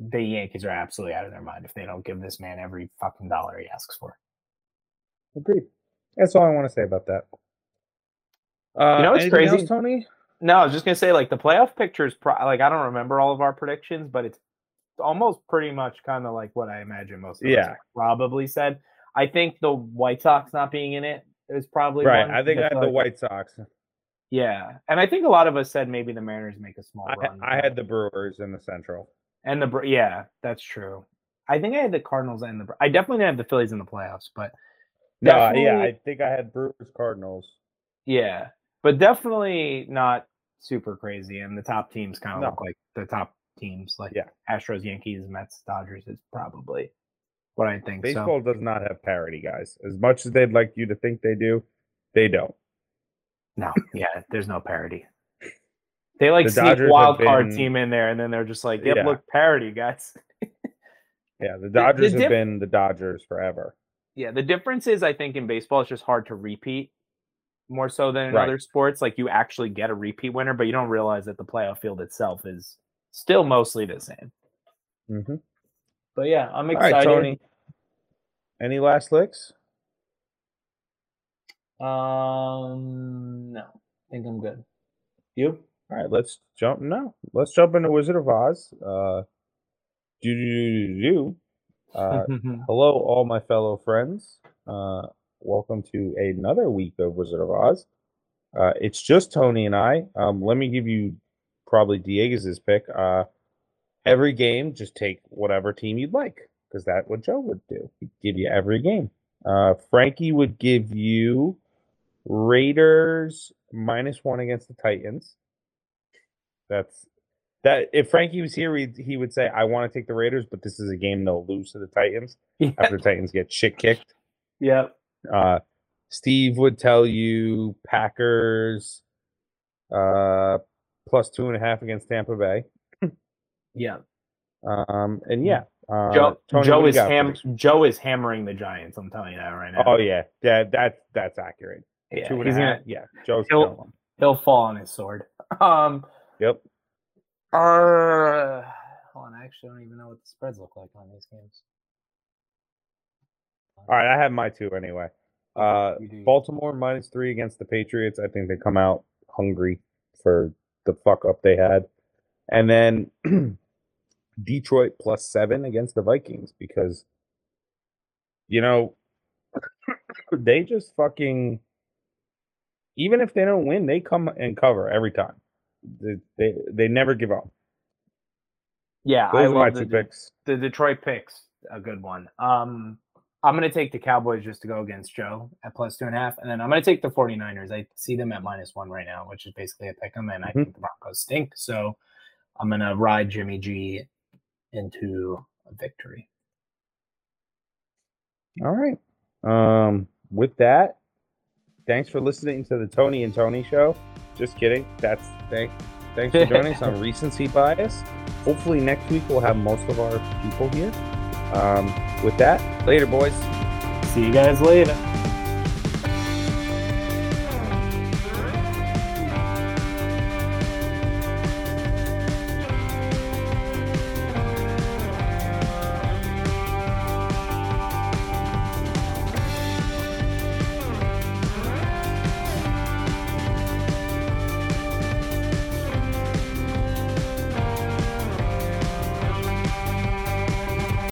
the Yankees are absolutely out of their mind if they don't give this man every fucking dollar he asks for. Agreed. That's all I want to say about that. Uh, You know what's crazy? else, Tony? No, I was just gonna say, like the playoff pictures. Pro- like I don't remember all of our predictions, but it's almost pretty much kind of like what I imagine most of us Yeah. probably said. I think the White Sox not being in it is probably Right. one, I think I had feel the White Sox. Yeah, and I think a lot of us said maybe the Mariners make a small I, run. I had the Brewers in the Central. and the yeah, that's true. I think I had the Cardinals and the. I definitely didn't have the Phillies in the playoffs, but No, yeah, I think I had Brewers Cardinals. yeah, but definitely not super crazy. And the top teams kind of No. look like the top teams, like Yeah. Astros, Yankees, Mets, Dodgers is probably what I think. So Baseball does not have parity, guys. As much as they'd like you to think they do, they don't. no, yeah, there's no parity. They like The sneak Dodgers have wild card team in there, and then they're just like, "Yep, Yeah. look, parity, guys." Yeah, the Dodgers diff- have been the Dodgers forever. Yeah, the difference is I think in baseball it's just hard to repeat more so than in Right. other sports. Like you actually get a repeat winner, but you don't realize that the playoff field itself is still mostly the same. Mm-hmm. But yeah, I'm excited. right, Tony. Any last licks? Um, no, I think I'm good. You? All right, let's jump. No, let's jump into Wizard of Oz. Uh, do do do do. Uh, hello, all my fellow friends. Uh, welcome to another week of Wizard of Oz. Uh, it's just Tony and I. Um, let me give you probably Diego's pick. Uh, every game, just take whatever team you'd like, because that's what Joe would do. He'd give you every game. Uh, Frankie would give you Raiders minus one against the Titans. That's that. If Frankie was here, he he would say, "I want to take the Raiders, but this is a game they'll lose to the Titans yeah. after the Titans get shit kicked." Yep. Uh, Steve would tell you Packers uh plus two and a half against Tampa Bay. Yeah. Um and yeah. Uh, Joe Tony, Joe what do you is ham? Joe is hammering the Giants. I'm telling you that right now. Oh yeah, yeah, that's that's accurate. yeah. Two he's half. gonna Yeah, Joe's he'll- he'll fall on his sword. Um. Yep. Uh, hold on, I actually don't even know what the spreads look like on these games. All right, I have my two anyway. Uh, Baltimore minus three against the Patriots. I think they come out hungry for the fuck up they had. And then Detroit plus seven against the Vikings because, you know, they just fucking, even if they don't win, they come and cover every time. They, they, they never give up. Yeah, I Those my love the, two picks. the Detroit picks. A good one. Um, I'm gonna take the Cowboys just to go against Joe at plus two and a half, and then I'm gonna take the 49ers. I see them at minus one right now, which is basically a pick 'em, and I Mhm. think the Broncos stink. So I'm gonna ride Jimmy G into a victory. All right. Um, with that, thanks for listening to the Tony and Tony show. Just kidding. That's thank thanks for joining us on recency bias. Hopefully next week we'll have most of our people here. Um, with that, later boys. See you guys later.